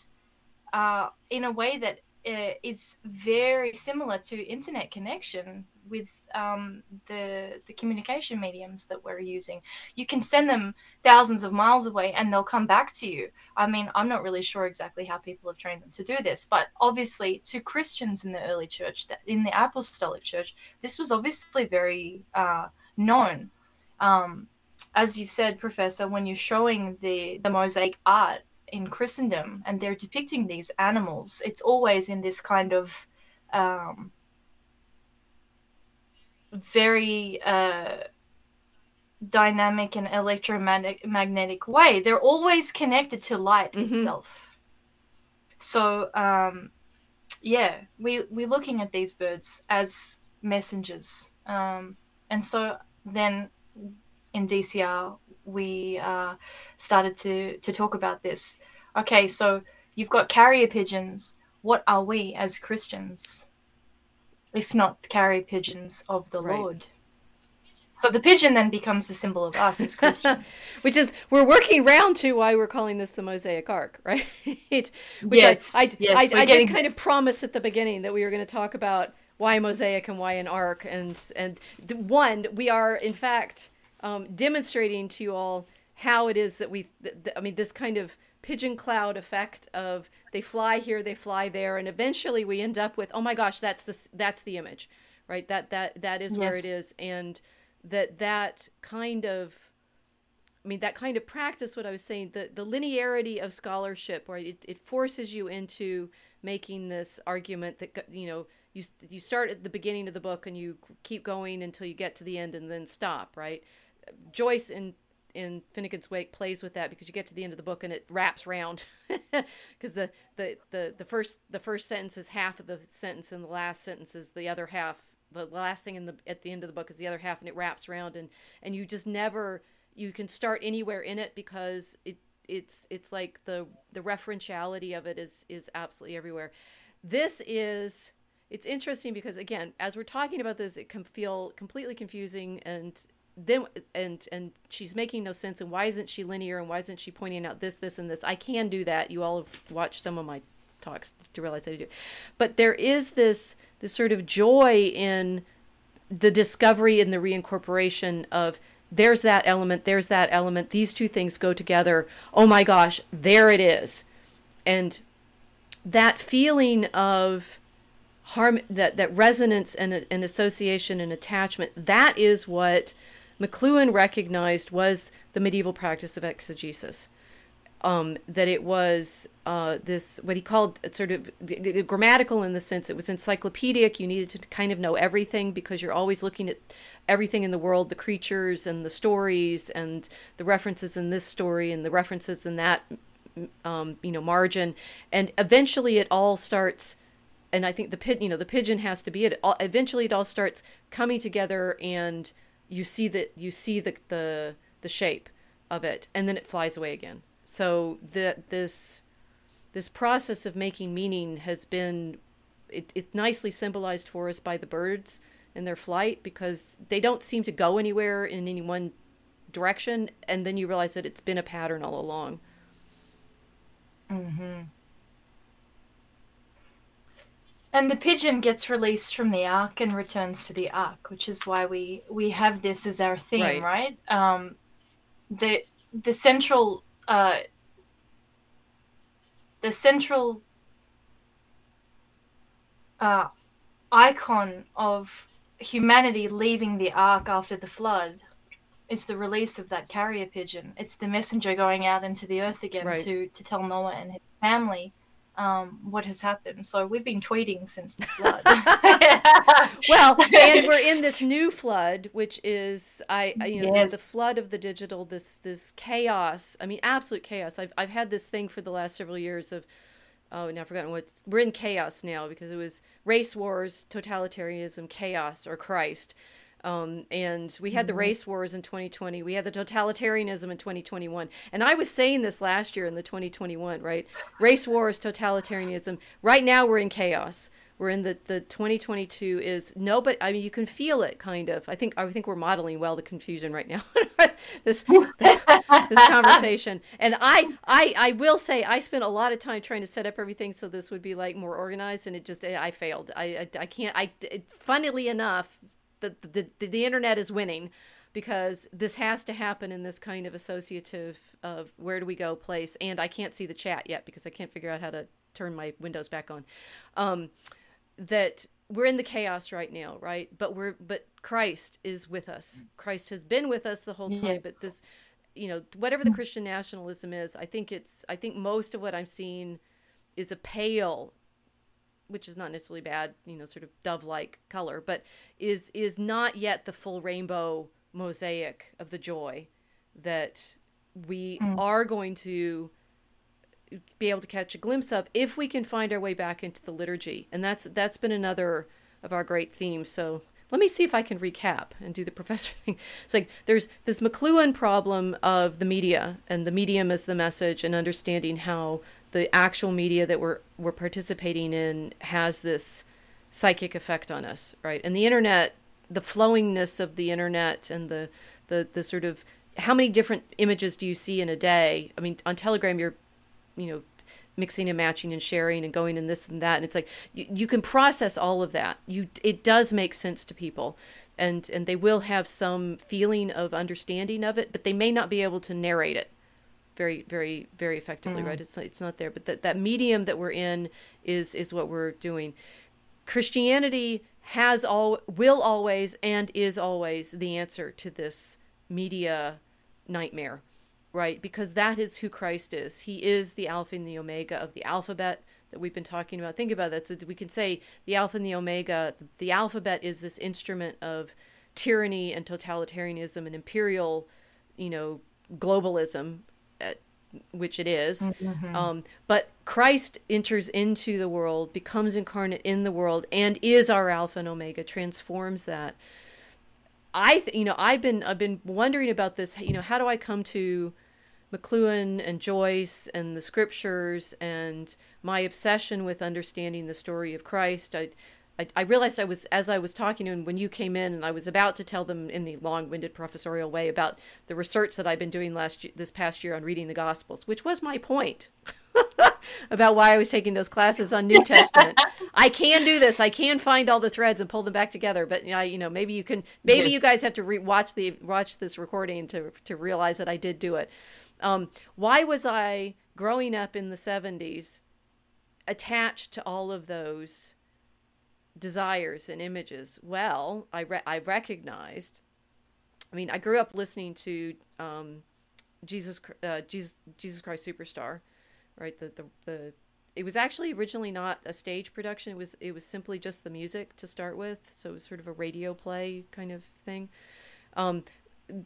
uh, in a way that uh, is very similar to internet connection with um, the the communication mediums that we're using. You can send them thousands of miles away, and they'll come back to you. I mean, I'm not really sure exactly how people have trained them to do this, but obviously, to Christians in the early church, that in the apostolic church, this was obviously very uh, known. Um, as you've said, Professor, when you're showing the the mosaic art in Christendom and they're depicting these animals, it's always in this kind of um, very uh, dynamic and electromagnetic way. They're always connected to light mm-hmm. itself. So um, yeah, we we're looking at these birds as messengers, um, and so then in DCR we uh, started to to talk about this. Okay, so you've got carrier pigeons. What are we as Christians, if not carrier pigeons of the right. Lord? So the pigeon then becomes the symbol of us as Christians. Which is we're working round to why we're calling this the Mosaic Ark, right? Which yes, I, I, yes, I, I getting... did kind of promise at the beginning that we were going to talk about why Mosaic and why an Ark, and and one we are in fact um, demonstrating to you all how it is that we, th- th- I mean, this kind of pigeon cloud effect of they fly here, they fly there, and eventually we end up with, oh my gosh, that's the that's the image, right? That that that is yes. where it is, and that that kind of I mean, that kind of practice, what I was saying, the, the linearity of scholarship, right? It, it forces you into making this argument that, you know, you, you start at the beginning of the book and you keep going until you get to the end and then stop, right? Joyce in in Finnegans Wake plays with that because you get to the end of the book and it wraps round because the, the, the, the first the first sentence is half of the sentence and the last sentence is the other half. The last thing in the at the end of the book is the other half and it wraps around and and you just never you can start anywhere in it because it it's it's like the the referentiality of it is is absolutely everywhere. This is it's interesting because again, as we're talking about this, it can feel completely confusing and then and and she's making no sense and why isn't she linear and why isn't she pointing out this this and this i can do that you all have watched some of my talks to realize i do but there is this this sort of joy in the discovery and the reincorporation of there's that element, there's that element. These two things go together. Oh my gosh, there it is. And that feeling of harm, that, that resonance and, and association and attachment, that is what McLuhan recognized was the medieval practice of exegesis. Um, that it was uh, this what he called sort of grammatical in the sense it was encyclopedic. You needed to kind of know everything because you're always looking at everything in the world the creatures and the stories and the references in this story and the references in that um, you know margin and eventually it all starts and i think the pid you know the pigeon has to be it all, eventually it all starts coming together and you see that you see the, the the shape of it and then it flies away again so that this this process of making meaning has been it, it's nicely symbolized for us by the birds in their flight because they don't seem to go anywhere in any one direction and then you realize that it's been a pattern all along mm-hmm. And the pigeon gets released from the ark and returns to the ark which is why we we have this as our theme right, right? um the the central uh the central uh icon of humanity leaving the ark after the flood is the release of that carrier pigeon. It's the messenger going out into the earth again right. to to tell Noah and his family um, what has happened. So we've been tweeting since the flood. well, and we're in this new flood, which is I, you know yes. the flood of the digital. This this chaos. I mean, absolute chaos. I've I've had this thing for the last several years of oh, now I've forgotten what's. We're in chaos now because it was race wars, totalitarianism, chaos, or Christ. Um, and we had mm-hmm. the race wars in 2020. We had the totalitarianism in 2021. And I was saying this last year in the 2021, right? Race wars, totalitarianism. Right now we're in chaos. We're in the, the 2022 is no, but I mean, you can feel it kind of. I think, I think we're modeling well the confusion right now. this, this conversation. And I, I, I will say I spent a lot of time trying to set up everything so this would be like more organized and it just, I failed. I, I, I can't, I, it, funnily enough, the, the, the, the internet is winning because this has to happen in this kind of associative of where do we go place and i can't see the chat yet because i can't figure out how to turn my windows back on um, that we're in the chaos right now, right? But we're but Christ is with us. Christ has been with us the whole time. Yes. But this, you know, whatever the Christian nationalism is, I think it's I think most of what I'm seeing is a pale which is not necessarily bad, you know, sort of dove-like color, but is is not yet the full rainbow mosaic of the joy that we mm. are going to be able to catch a glimpse of if we can find our way back into the liturgy. And that's that's been another of our great themes. So let me see if I can recap and do the professor thing. It's like there's this McLuhan problem of the media and the medium as the message and understanding how the actual media that we're we're participating in has this psychic effect on us, right? And the internet, the flowingness of the internet and the the the sort of how many different images do you see in a day? I mean, on Telegram, you're you know mixing and matching and sharing and going and this and that and it's like you, you can process all of that you it does make sense to people and and they will have some feeling of understanding of it but they may not be able to narrate it very very very effectively mm. right it's it's not there but that that medium that we're in is is what we're doing christianity has all will always and is always the answer to this media nightmare right? Because that is who Christ is. He is the Alpha and the Omega of the alphabet that we've been talking about. Think about that. So we can say the Alpha and the Omega. The alphabet is this instrument of tyranny and totalitarianism and imperial, you know, globalism, uh, which it is. Mm-hmm. Um, but Christ enters into the world, becomes incarnate in the world, and is our Alpha and Omega. Transforms that. I, th- you know, I've been I've been wondering about this. You know, how do I come to McLuhan and Joyce and the scriptures and my obsession with understanding the story of Christ? I, I, I realized I was as I was talking to him when you came in, and I was about to tell them in the long-winded professorial way about the research that I've been doing last this past year on reading the Gospels, which was my point. about why I was taking those classes on New Testament. I can do this. I can find all the threads and pull them back together. But you know, you know maybe you can. Maybe you guys have to re- watch the watch this recording to to realize that I did do it. Um, why was I growing up in the '70s attached to all of those desires and images? Well, I re- I recognized. I mean, I grew up listening to um, Jesus, uh, Jesus, Jesus Christ Superstar right the, the the it was actually originally not a stage production it was it was simply just the music to start with so it was sort of a radio play kind of thing um,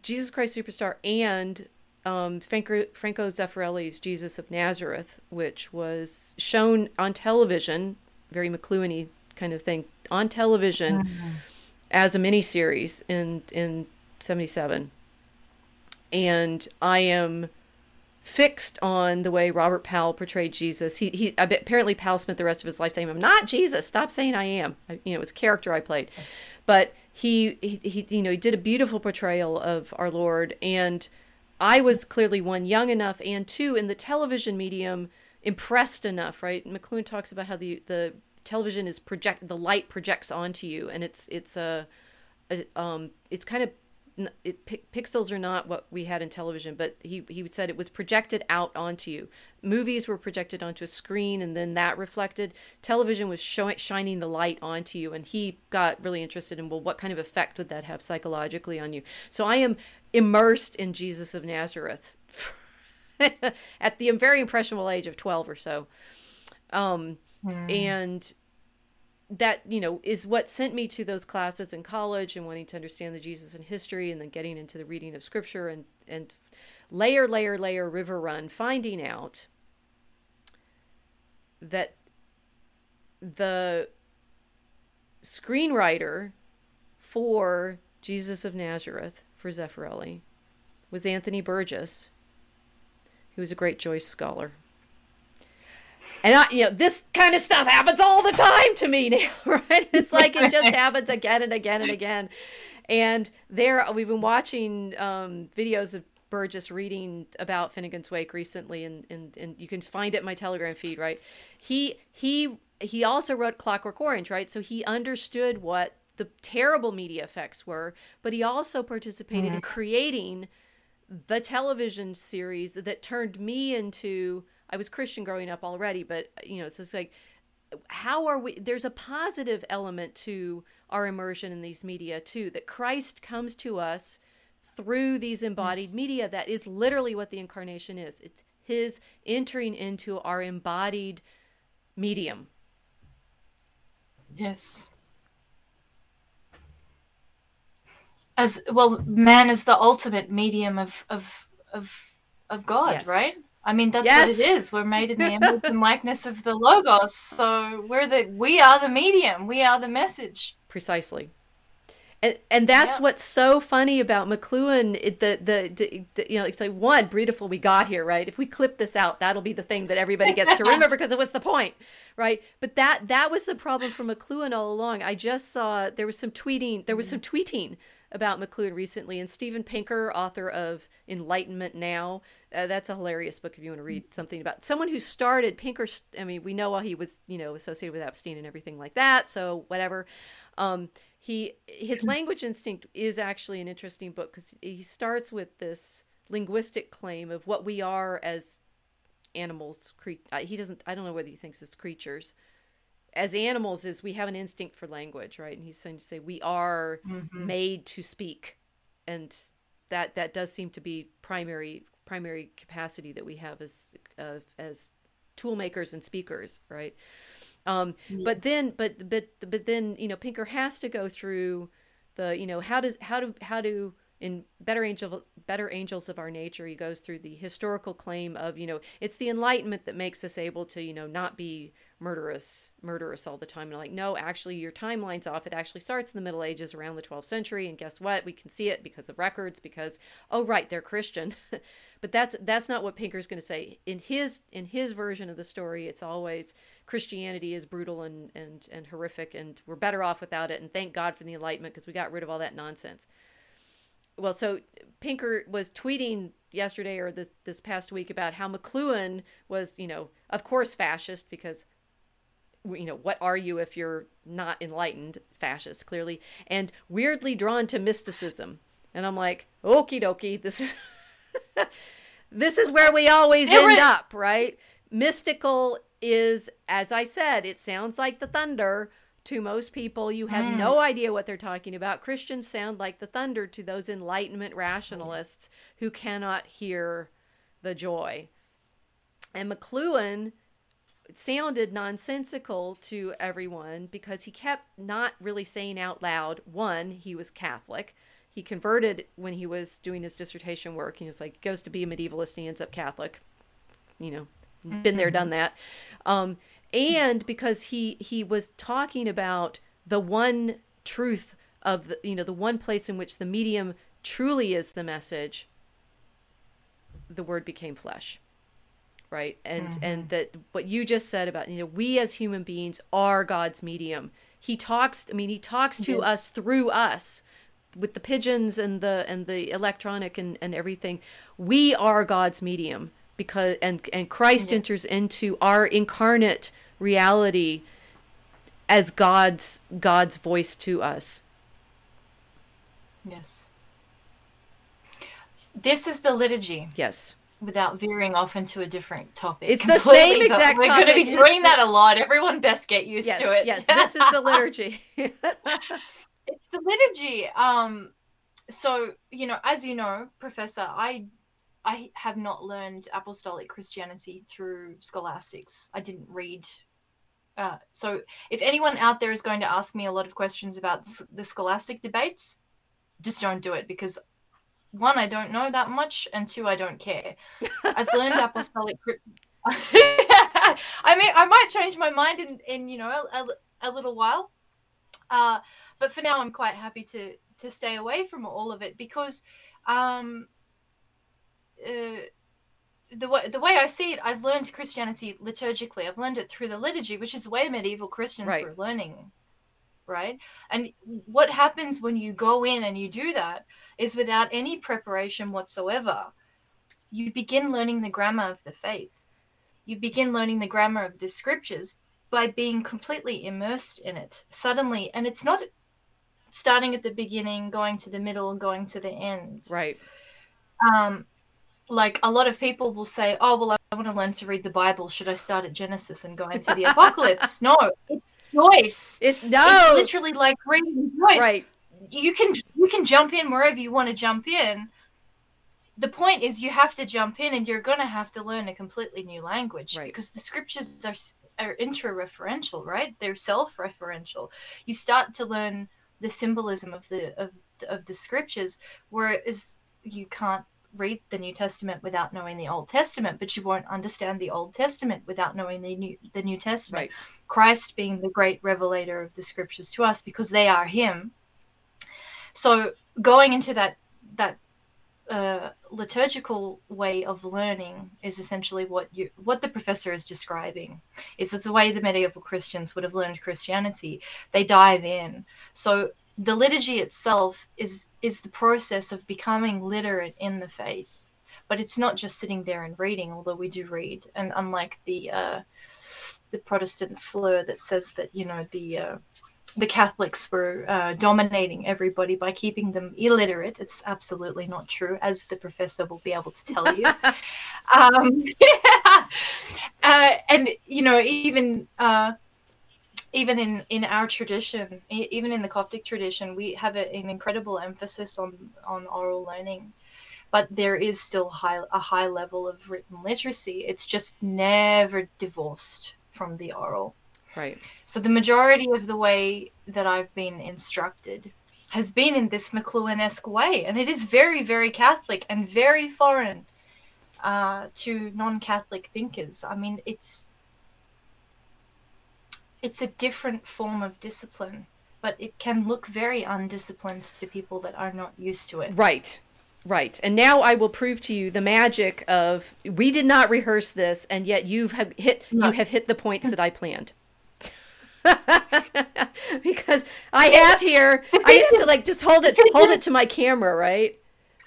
jesus christ superstar and um, franco, franco zeffirelli's jesus of nazareth which was shown on television very mcluhan kind of thing on television mm-hmm. as a miniseries in in 77 and i am fixed on the way Robert Powell portrayed Jesus. He, he apparently Powell spent the rest of his life saying, "I'm not Jesus. Stop saying I am." I, you know, it was a character I played, but he, he, he, you know, he did a beautiful portrayal of our Lord, and I was clearly one young enough, and two in the television medium impressed enough. Right? McLuhan talks about how the the television is project the light projects onto you, and it's it's a, a um it's kind of it, pixels are not what we had in television, but he he said it was projected out onto you. Movies were projected onto a screen, and then that reflected. Television was showing shining the light onto you, and he got really interested in well, what kind of effect would that have psychologically on you? So I am immersed in Jesus of Nazareth at the very impressionable age of twelve or so, um, mm. and that you know is what sent me to those classes in college and wanting to understand the Jesus and history and then getting into the reading of scripture and and layer layer layer river run finding out that the screenwriter for Jesus of Nazareth for Zeffirelli was Anthony Burgess who was a great Joyce scholar and I, you know, this kind of stuff happens all the time to me now, right? It's like it just happens again and again and again. And there, we've been watching um, videos of Burgess reading about Finnegans Wake recently, and, and and you can find it in my Telegram feed, right? He he he also wrote Clockwork Orange, right? So he understood what the terrible media effects were, but he also participated mm-hmm. in creating the television series that turned me into I was Christian growing up already, but you know, it's just like how are we there's a positive element to our immersion in these media too that Christ comes to us through these embodied yes. media that is literally what the incarnation is. It's his entering into our embodied medium. Yes. As well, man is the ultimate medium of of of of God, yes. right? I mean, that's yes. what it is. We're made in the image and likeness of the logos. So we're the we are the medium. We are the message. Precisely. And, and that's what's so funny about McLuhan. It, the, the, the, the, you know, it's like one beautiful we got here, right? If we clip this out, that'll be the thing that everybody gets to remember because it was the point, right? But that that was the problem for McLuhan all along. I just saw there was some tweeting. There was some tweeting about McLuhan recently, and Steven Pinker, author of Enlightenment Now. Uh, that's a hilarious book if you want to read something about someone who started Pinker. I mean, we know while he was, you know, associated with Epstein and everything like that. So whatever. Um, he his language instinct is actually an interesting book because he starts with this linguistic claim of what we are as animals. Cre- uh, he doesn't. I don't know whether he thinks it's creatures as animals is we have an instinct for language, right? And he's saying to say we are mm-hmm. made to speak, and that that does seem to be primary primary capacity that we have as uh, as tool makers and speakers, right? Um, yeah. But then, but but but then, you know, Pinker has to go through the, you know, how does how do how do in better angels better angels of our nature he goes through the historical claim of you know it's the enlightenment that makes us able to you know not be murderous murderous all the time. And like no actually your timeline's off. It actually starts in the middle ages around the 12th century. And guess what? We can see it because of records because oh right they're christian. But that's that's not what pinker's going to say. In his in his version of the story it's always christianity is brutal and and and horrific and we're better off without it. And thank god for the enlightenment because we got rid of all that nonsense. Well so pinker was tweeting yesterday or this, this past week about how mcluhan was you know of course fascist because you know, what are you if you're not enlightened? Fascist, clearly, and weirdly drawn to mysticism. And I'm like, okie dokie, this is this is where we always end up, right? Mystical is, as I said, it sounds like the thunder to most people. You have mm. no idea what they're talking about. Christians sound like the thunder to those Enlightenment rationalists who cannot hear the joy. And McLuhan sounded nonsensical to everyone because he kept not really saying out loud one he was catholic. He converted when he was doing his dissertation work. He was like goes to be a medievalist and he ends up catholic. You know mm-hmm. been there done that. Um, and because he he was talking about the one truth of the you know the one place in which the medium truly is the message the word became flesh right? And mm-hmm. and that what you just said about you know we as human beings are god's medium. He talks i mean he talks to yeah. us through us with the pigeons and the and the electronic and and everything. We are god's medium because and and christ yeah. enters into our incarnate reality as god's god's voice to us. Yes. This is the liturgy. Yes without veering off into a different topic. It's the same exact We're going to be doing that a lot. Everyone best get used yes, to it. yes, this is the liturgy. it's the liturgy. Um, so you know, as you know, Professor, I I have not learned apostolic Christianity through scholastics. I didn't read. Uh, so if anyone out there is going to ask me a lot of questions about the scholastic debates, just don't do it because one, I don't know that much, and two, I don't care. I've learned apostolic. I mean, I might change my mind in, in you know, a, a little while. Uh, but for now, I'm quite happy to to stay away from all of it because um, uh, the way the way I see it, I've learned Christianity liturgically. I've learned it through the liturgy, which is the way medieval Christians right. were learning right? And what happens when you go in and you do that is without any preparation whatsoever, you begin learning the grammar of the faith. You begin learning the grammar of the scriptures by being completely immersed in it suddenly. And it's not starting at the beginning, going to the middle, going to the end. Right. Um, like a lot of people will say, "Oh, well, I want to learn to read the Bible. Should I start at Genesis and go into the Apocalypse?" no, it's Joyce. It no, it's literally like reading Joyce. Right. You can you can jump in wherever you want to jump in. The point is you have to jump in and you're going to have to learn a completely new language right. because the scriptures are are intra-referential, right? They're self-referential. You start to learn the symbolism of the of of the scriptures whereas you can't read the New Testament without knowing the Old Testament, but you won't understand the Old Testament without knowing the New the New Testament. Right. Christ being the great revelator of the scriptures to us because they are him. So going into that that uh, liturgical way of learning is essentially what you what the professor is describing is it's the way the medieval christians would have learned christianity they dive in so the liturgy itself is is the process of becoming literate in the faith. But it's not just sitting there and reading although we do read. And unlike the uh, the protestant slur that says that you know the uh, the catholics were uh, dominating everybody by keeping them illiterate it's absolutely not true as the professor will be able to tell you. Um, uh, and you know even uh, even in in our tradition even in the coptic tradition we have a, an incredible emphasis on on oral learning but there is still high, a high level of written literacy. It's just never divorced from the oral. Right. So the majority of the way that I've been instructed has been in this McLuhan-esque way, and it is very, very Catholic and very foreign uh, to non-Catholic thinkers. I mean, it's it's a different form of discipline, but it can look very undisciplined to people that are not used to it. Right. Right. And now I will prove to you the magic of we did not rehearse this and yet you've have hit no. you have hit the points that I planned. because I have here I have to like just hold it hold it to my camera, right?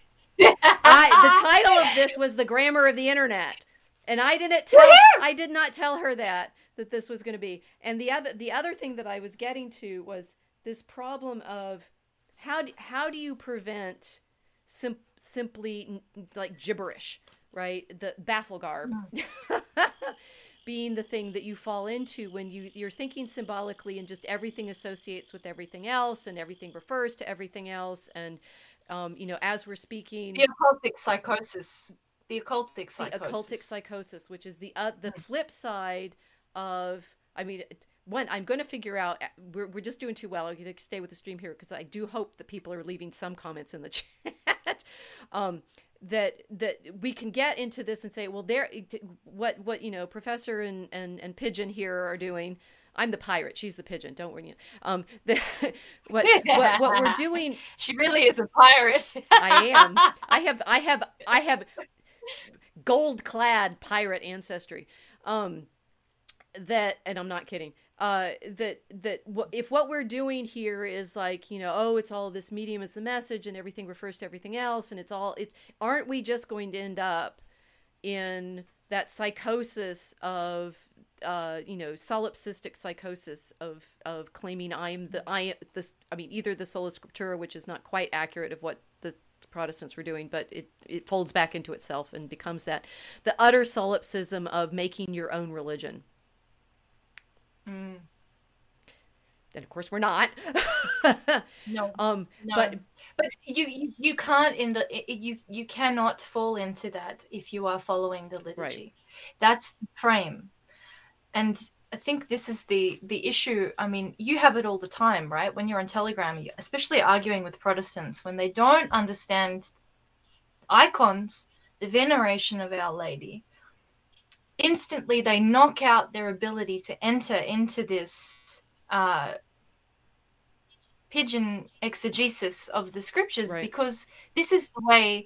I, the title of this was the grammar of the internet. And I didn't tell I did not tell her that that this was going to be. And the other the other thing that I was getting to was this problem of how do, how do you prevent sim- simply like gibberish, right? The baffle garb. being the thing that you fall into when you you're thinking symbolically and just everything associates with everything else and everything refers to everything else and um, you know as we're speaking the occultic psychosis the occultic psychosis the occultic psychosis which is the uh, the flip side of i mean one i'm going to figure out uh, we're, we're just doing too well i'm going to stay with the stream here because i do hope that people are leaving some comments in the chat um, that that we can get into this and say well there what what you know professor and and, and pigeon here are doing I'm the pirate. She's the pigeon. Don't worry. Um, the, what, what, what we're doing? She really is a pirate. I am. I have. I have. I have gold clad pirate ancestry. Um, that, and I'm not kidding uh, that that if what we're doing here is like you know oh it's all this medium is the message and everything refers to everything else and it's all it's aren't we just going to end up in that psychosis of uh, you know solipsistic psychosis of of claiming I'm the I am this I mean either the sola scriptura which is not quite accurate of what the Protestants were doing, but it, it folds back into itself and becomes that the utter solipsism of making your own religion Mm. And of course, we're not. no. Um. No. But but you, you you can't in the you you cannot fall into that if you are following the liturgy. Right. That's the frame, and I think this is the the issue. I mean, you have it all the time, right? When you're on Telegram, especially arguing with Protestants, when they don't understand icons, the veneration of Our Lady, instantly they knock out their ability to enter into this uh, pigeon exegesis of the scriptures right. because this is the way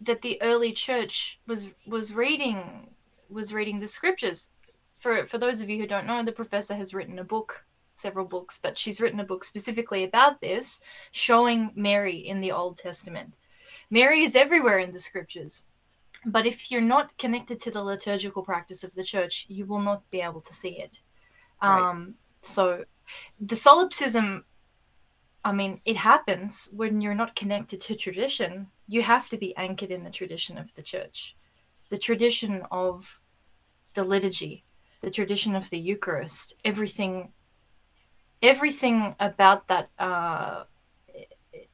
that the early church was was reading was reading the scriptures. For for those of you who don't know the professor has written a book several books but she's written a book specifically about this showing mary in the old testament. Mary is everywhere in the scriptures but if you're not connected to the liturgical practice of the church, you will not be able to see it. Right. Um, so the solipsism, I mean, it happens when you're not connected to tradition. You have to be anchored in the tradition of the church, the tradition of the liturgy, the tradition of the Eucharist, everything, everything about that. Uh, it,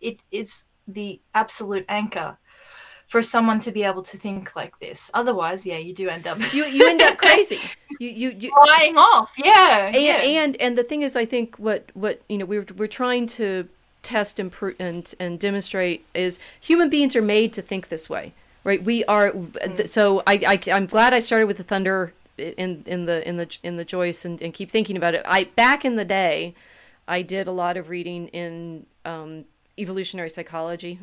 it is the absolute anchor for someone to be able to think like this. Otherwise, yeah, you do end up you you end up crazy. You you you flying off. Yeah and, yeah. and and the thing is, I think what what you know we're we're trying to test and and and demonstrate is human beings are made to think this way, right? We are. Mm. So I, I I'm glad I started with the thunder in in the in the in the Joyce and, and keep thinking about it. I back in the day, I did a lot of reading in um, evolutionary psychology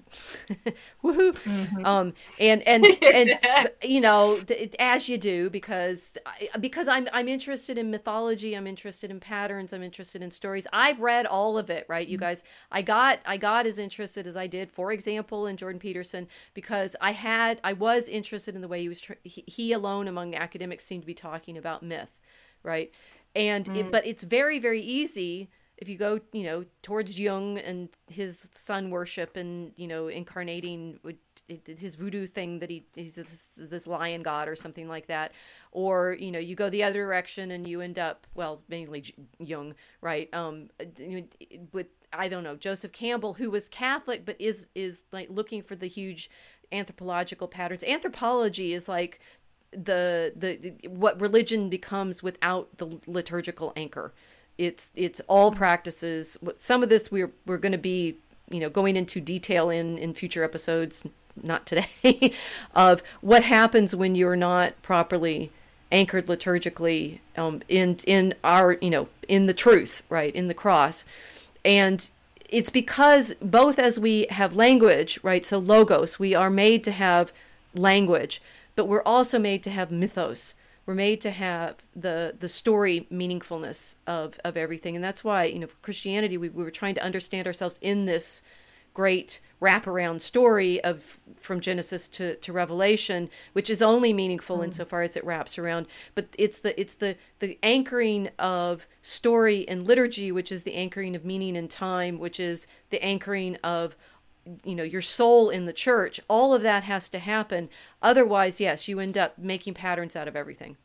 woohoo mm-hmm. um and and and you know as you do because because i'm i'm interested in mythology i'm interested in patterns i'm interested in stories i've read all of it right you mm-hmm. guys i got i got as interested as i did for example in jordan peterson because i had i was interested in the way he was he, he alone among academics seemed to be talking about myth right and mm. it, but it's very very easy if you go, you know, towards Jung and his sun worship and you know incarnating his voodoo thing that he he's this, this lion god or something like that, or you know you go the other direction and you end up well mainly Jung, right? Um, with I don't know Joseph Campbell who was Catholic but is is like looking for the huge anthropological patterns. Anthropology is like the the what religion becomes without the liturgical anchor it's it's all practices. Some of this we're we're going to be you know going into detail in in future episodes not today of what happens when you're not properly anchored liturgically um, in in our you know in the truth right in the cross. And it's because both as we have language right so logos we are made to have language but we're also made to have mythos we're made to have the the story meaningfulness of of everything and that's why you know for christianity we, we were trying to understand ourselves in this great wraparound story of from genesis to, to revelation which is only meaningful mm. insofar as it wraps around but it's the it's the the anchoring of story and liturgy which is the anchoring of meaning and time which is the anchoring of you know your soul in the church all of that has to happen. Otherwise yes you end up making patterns out of everything.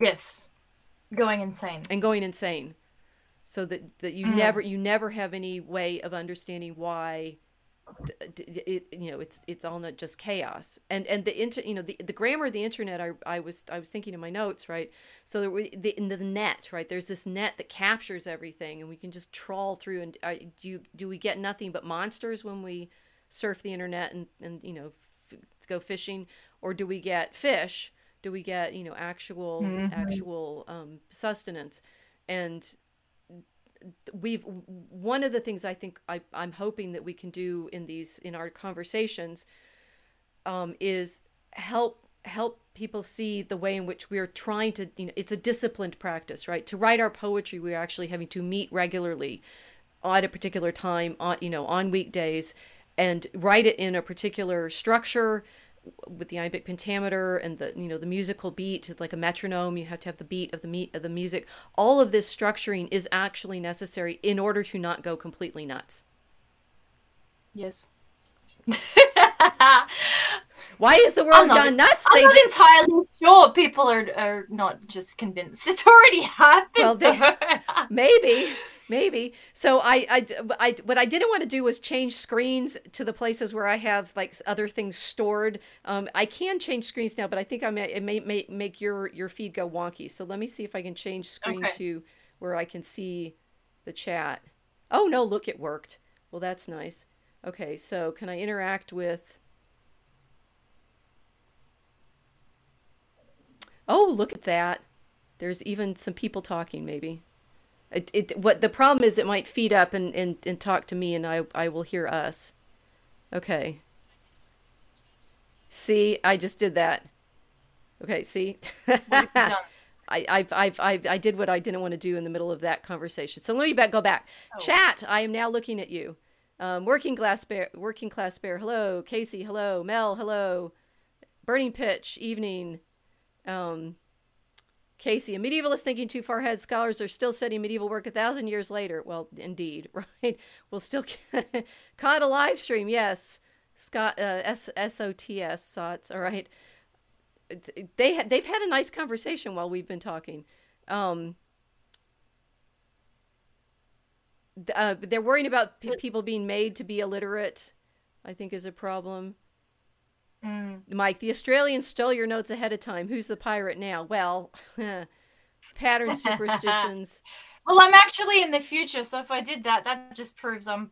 Yes. Going insane. And going insane. So that that you mm. never you never have any way of understanding why it, you know it's it's all not just chaos. And and the inter you know the, the grammar of the internet I, I was I was thinking in my notes right? So there the in the net right? There's this net that captures everything and we can just trawl through and uh, do you, do we get nothing but monsters when we surf the internet and and you know f- go fishing? Or do we get fish? Do we get you know actual mm-hmm. actual um, sustenance? And we've one of the things I think I, I'm hoping that we can do in these in our conversations um, is help help people see the way in which we're trying to you know it's a disciplined practice right? To write our poetry we're actually having to meet regularly at a particular time on you know on weekdays and write it in a particular structure with the iambic pentameter and the you know the musical beat it's like a metronome you have to have the beat of the meat of the music. All of this structuring is actually necessary in order to not go completely nuts. Yes. Why is the world not, gone nuts? I'm they not did... entirely sure people are, are not just convinced it's already happened well they, maybe maybe. So I, I i what i didn't want to do was change screens to the places where i have like other things stored. Um, i can change screens now but i think i may it may, may make your your feed go wonky. So let me see if i can change screen okay. to where i can see the chat. Oh no look it worked. Well that's nice. Okay so can i interact with oh look at that. There's even some people talking maybe it, it what the problem is it might feed up and, and, and talk to me and I, I will hear us. Okay. See, I just did that. Okay, see? I, I've, I've, I've, I did what I didn't want to do in the middle of that conversation. So let me back, go back. Oh. Chat, I am now looking at you. Um, working class bear, working class bear. Hello, Casey. Hello, Mel. Hello, burning pitch. Evening. Um, Casey, a medievalist thinking too far ahead. Scholars are still studying medieval work a thousand years later. Well, indeed, right? We'll still caught a live stream. Yes, Scott uh, S S O T S Sots. All right, they they've had a nice conversation while we've been talking. Um, uh, they're worrying about p- people being made to be illiterate. I think is a problem. Mm. Mike, the Australians stole your notes ahead of time. Who's the pirate now? Well, pattern superstitions. well, I'm actually in the future, so if I did that, that just proves I'm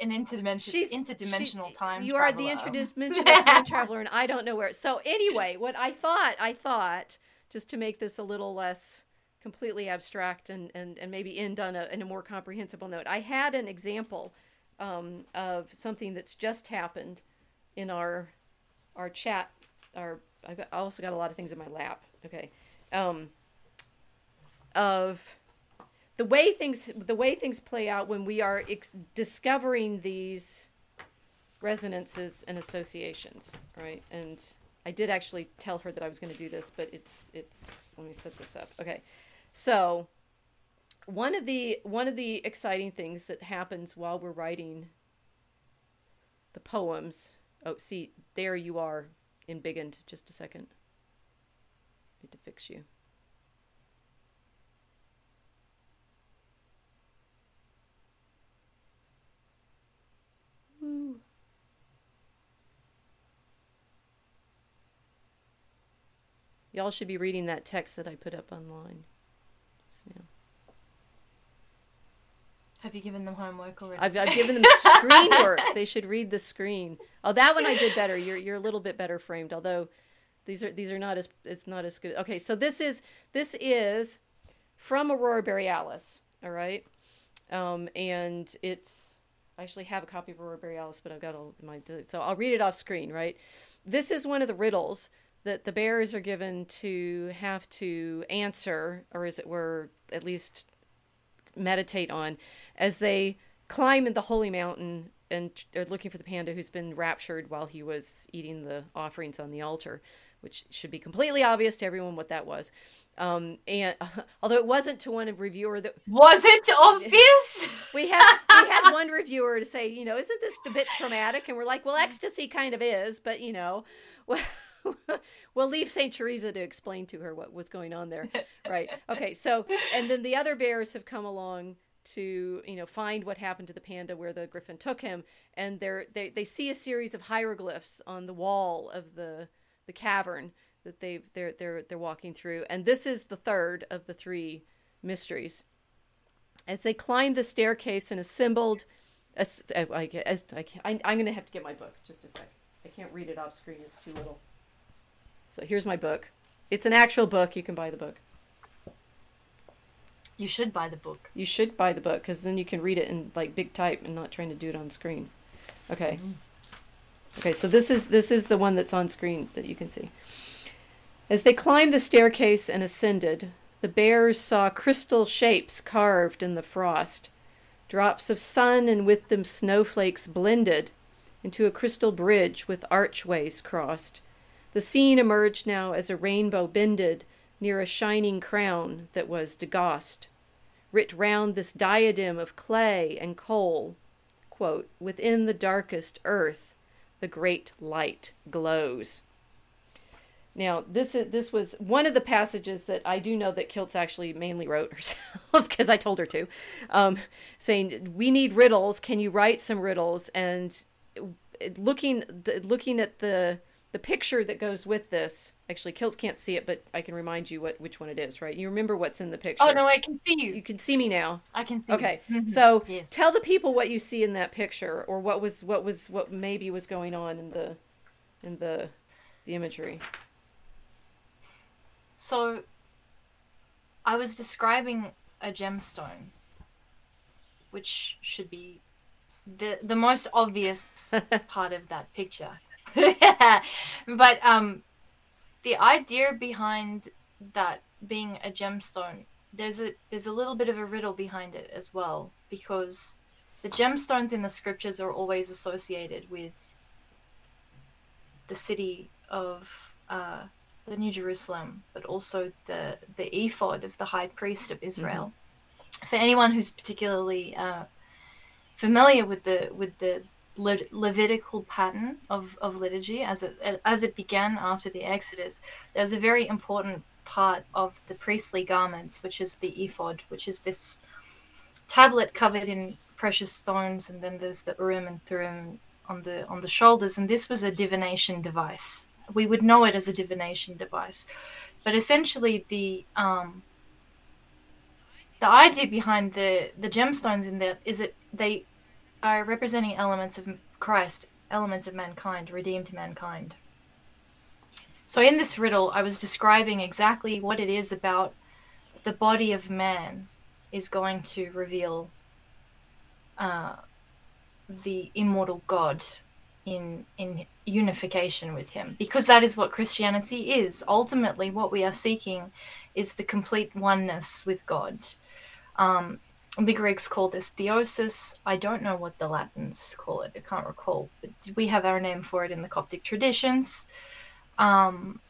an interdimension, She's, interdimensional she, time. You traveler. are the interdimensional time traveler, and I don't know where. So anyway, what I thought, I thought, just to make this a little less completely abstract and and, and maybe end on a, in a more comprehensible note, I had an example um, of something that's just happened in our our chat, our I've also got a lot of things in my lap. Okay, um, of the way things the way things play out when we are ex- discovering these resonances and associations, right? And I did actually tell her that I was going to do this, but it's it's let me set this up. Okay, so one of the one of the exciting things that happens while we're writing the poems. Oh, see, there you are, in embiggened. Just a second. Need to fix you. Y'all should be reading that text that I put up online just now. Have you given them homework already? I've, I've given them screen work. They should read the screen. Oh, that one I did better. You're you're a little bit better framed, although these are these are not as it's not as good. Okay, so this is this is from Aurora Borealis. All right, um, and it's I actually have a copy of Aurora Borealis, but I've got all my so I'll read it off screen. Right, this is one of the riddles that the bears are given to have to answer, or as it were, at least meditate on as they climb in the holy mountain and are looking for the panda who's been raptured while he was eating the offerings on the altar, which should be completely obvious to everyone what that was. Um, and uh, although it wasn't to one reviewer that was it obvious, we had we had one reviewer to say, you know, isn't this a bit traumatic? And we're like, well, ecstasy kind of is, but you know, well. we'll leave Saint Teresa to explain to her what was going on there. Right. Okay. So, and then the other bears have come along to you know find what happened to the panda where the griffin took him and they're they, they see a series of hieroglyphs on the wall of the the cavern that they've they're they're they're walking through and this is the third of the three mysteries as they climb the staircase and assembled as, as I, I, I'm going to have to get my book just a sec I can't read it off screen it's too little so here's my book. It's an actual book. You can buy the book. You should buy the book. You should buy the book because then you can read it in like big type and not trying to do it on screen. Okay. Mm-hmm. Okay, so this is this is the one that's on screen that you can see. As they climbed the staircase and ascended, the bears saw crystal shapes carved in the frost, drops of sun and with them snowflakes blended into a crystal bridge with archways crossed the scene emerged now as a rainbow bended near a shining crown that was Dagost. Writ round this diadem of clay and coal, quote, within the darkest earth, the great light glows. Now, this is this was one of the passages that I do know that Kilts actually mainly wrote herself because I told her to, um, saying we need riddles. Can you write some riddles? And looking looking at the the picture that goes with this actually Kilts can't see it but i can remind you what which one it is right? You remember what's in the picture. Oh no i can see you. You can see me now. I can see okay. Mm-hmm. So yes. tell the people what you see in that picture or what was what was what maybe was going on in the in the the imagery. So i was describing a gemstone which should be the the most obvious part of that picture but um, the idea behind that being a gemstone, there's a there's a little bit of a riddle behind it as well because the gemstones in the scriptures are always associated with the city of uh, the New Jerusalem, but also the the ephod of the high priest of Israel. Mm-hmm. For anyone who's particularly uh, familiar with the with the Le- Levitical pattern of, of liturgy as it as it began after the Exodus, there was a very important part of the priestly garments, which is the ephod, which is this tablet covered in precious stones, and then there's the Urim and Thummim on the on the shoulders, and this was a divination device. We would know it as a divination device, but essentially the um, the idea behind the the gemstones in there is that they are representing elements of Christ, elements of mankind, redeemed mankind. So in this riddle, I was describing exactly what it is about the body of man is going to reveal uh, the immortal God in in unification with Him, because that is what Christianity is. Ultimately, what we are seeking is the complete oneness with God. Um, the Greeks call this theosis. I don't know what the Latins call it. I can't recall. But we have our name for it in the Coptic traditions. Um,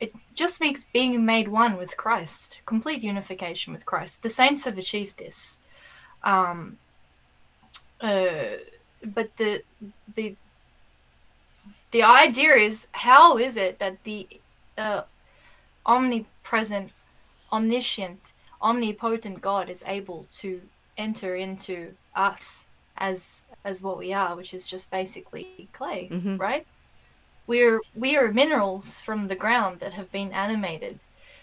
it just means being made one with Christ, complete unification with Christ. The saints have achieved this. Um, uh, but the the the idea is how is it that the uh, omnipresent, omniscient, omnipotent God is able to enter into us as as what we are, which is just basically clay, mm-hmm. right? We're we are minerals from the ground that have been animated.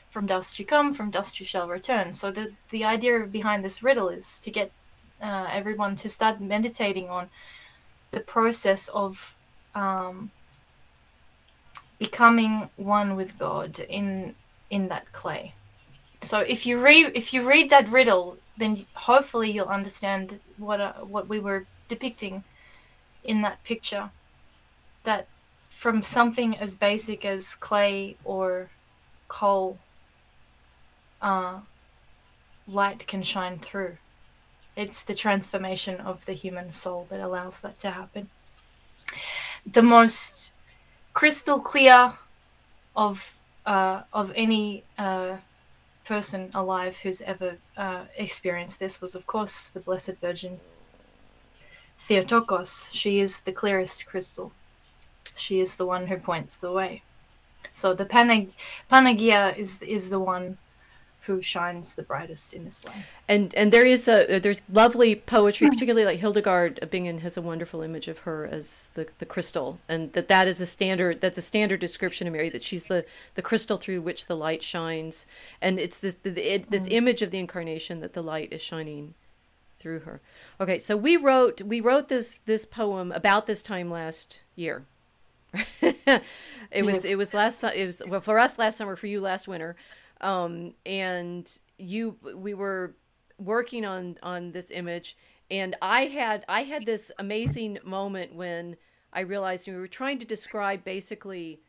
From dust you come, from dust you shall return. So the the idea behind this riddle is to get uh, everyone to start meditating on the process of um, becoming one with God in in that clay. So if you read if you read that riddle, then hopefully you'll understand what uh, what we were depicting in that picture. That from something as basic as clay or coal, uh, light can shine through. It's the transformation of the human soul that allows that to happen. The most crystal clear of uh, of any uh, person alive who's ever uh, experienced this was, of course, the Blessed Virgin Theotokos. She is the clearest crystal. She is the one who points the way. So the Panag- Panagia is is the one who shines the brightest in this way. And and there is a there's lovely poetry, particularly like Hildegard Bingen has a wonderful image of her as the the crystal, and that that is a standard that's a standard description of Mary that she's the the crystal through which the light shines, and it's this the, it, this mm. image of the incarnation that the light is shining through her. Okay, so we wrote we wrote this this poem about this time last year. it was it was last it was well for us last summer for you last winter um, and you we were working on on this image and i had i had this amazing moment when i realized we were trying to describe basically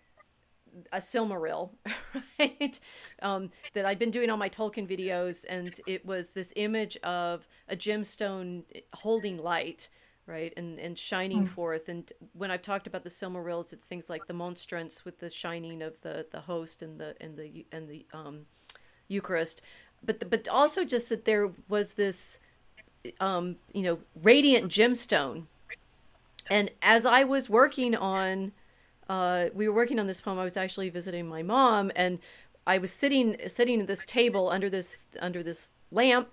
a Silmaril, right? Um, that I'd been doing all my Tolkien videos, and it was this image of a gemstone holding light, right, and and shining mm. forth. And when I've talked about the Silmarils, it's things like the monstrance with the shining of the the host and the and the and the um, Eucharist, but the, but also just that there was this um, you know radiant gemstone. And as I was working on, uh, we were working on this poem. I was actually visiting my mom, and I was sitting sitting at this table under this under this lamp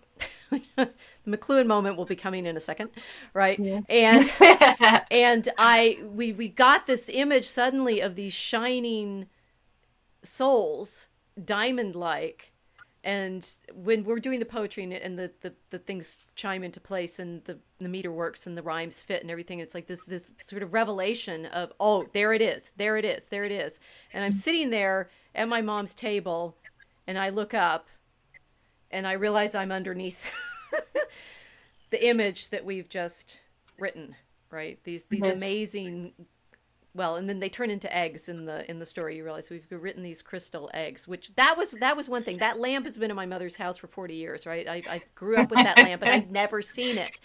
the McLuhan moment will be coming in a second, right? Yes. And and I we we got this image suddenly of these shining souls, diamond like. And when we're doing the poetry and, and the, the, the things chime into place and the, the meter works and the rhymes fit and everything, it's like this this sort of revelation of oh there it is, there it is, there it is. And I'm mm-hmm. sitting there at my mom's table, and I look up and I realize I'm underneath the image that we've just written, right? These these yes. amazing well, and then they turn into eggs in the in the story. You realize we've written these crystal eggs, which that was that was one thing. That lamp has been in my mother's house for forty years, right? I, I grew up with that lamp, and I'd never seen it.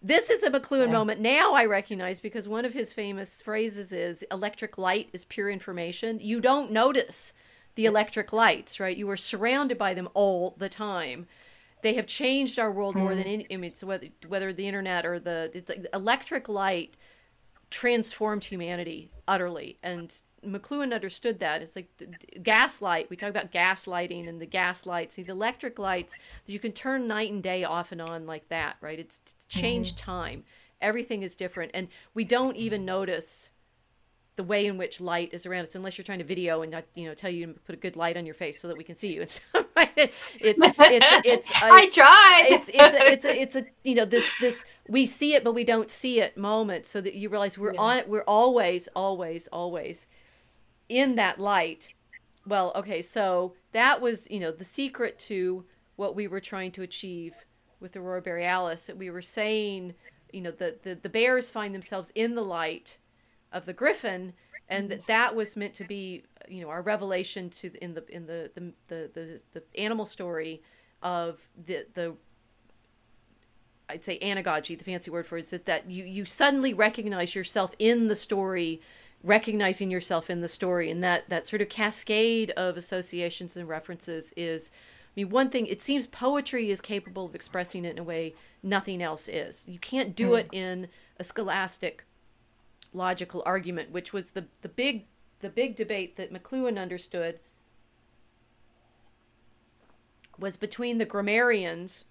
This is a McLuhan yeah. moment. Now I recognize because one of his famous phrases is "electric light is pure information." You don't notice the electric lights, right? You were surrounded by them all the time. They have changed our world more than mm. any. I mean, so whether whether the internet or the, the electric light transformed humanity utterly, and McLuhan understood that. It's like gaslight. We talk about gaslighting and the gas lights. See, the electric lights you can turn night and day off and on like that, right? It's, it's changed mm-hmm. time. Everything is different, and we don't even notice the way in which light is around us unless you're trying to video and not you know tell you to put a good light on your face so that we can see you and stuff right? It's it's it's a, i tried. it's it's a, it's a it's a you know this this we see it but we don't see it moment so that you realize we're yeah. on it we're always always always in that light. Well okay so that was you know the secret to what we were trying to achieve with aurora borealis that we were saying you know the the, the bears find themselves in the light of the griffin and that that was meant to be you know our revelation to in the in the the the, the, the animal story of the the I'd say anagogy, the fancy word for it, is that, that you, you suddenly recognize yourself in the story recognizing yourself in the story and that that sort of cascade of associations and references is I mean one thing it seems poetry is capable of expressing it in a way nothing else is. You can't do mm. it in a scholastic logical argument, which was the the big the big debate that McLuhan understood was between the grammarians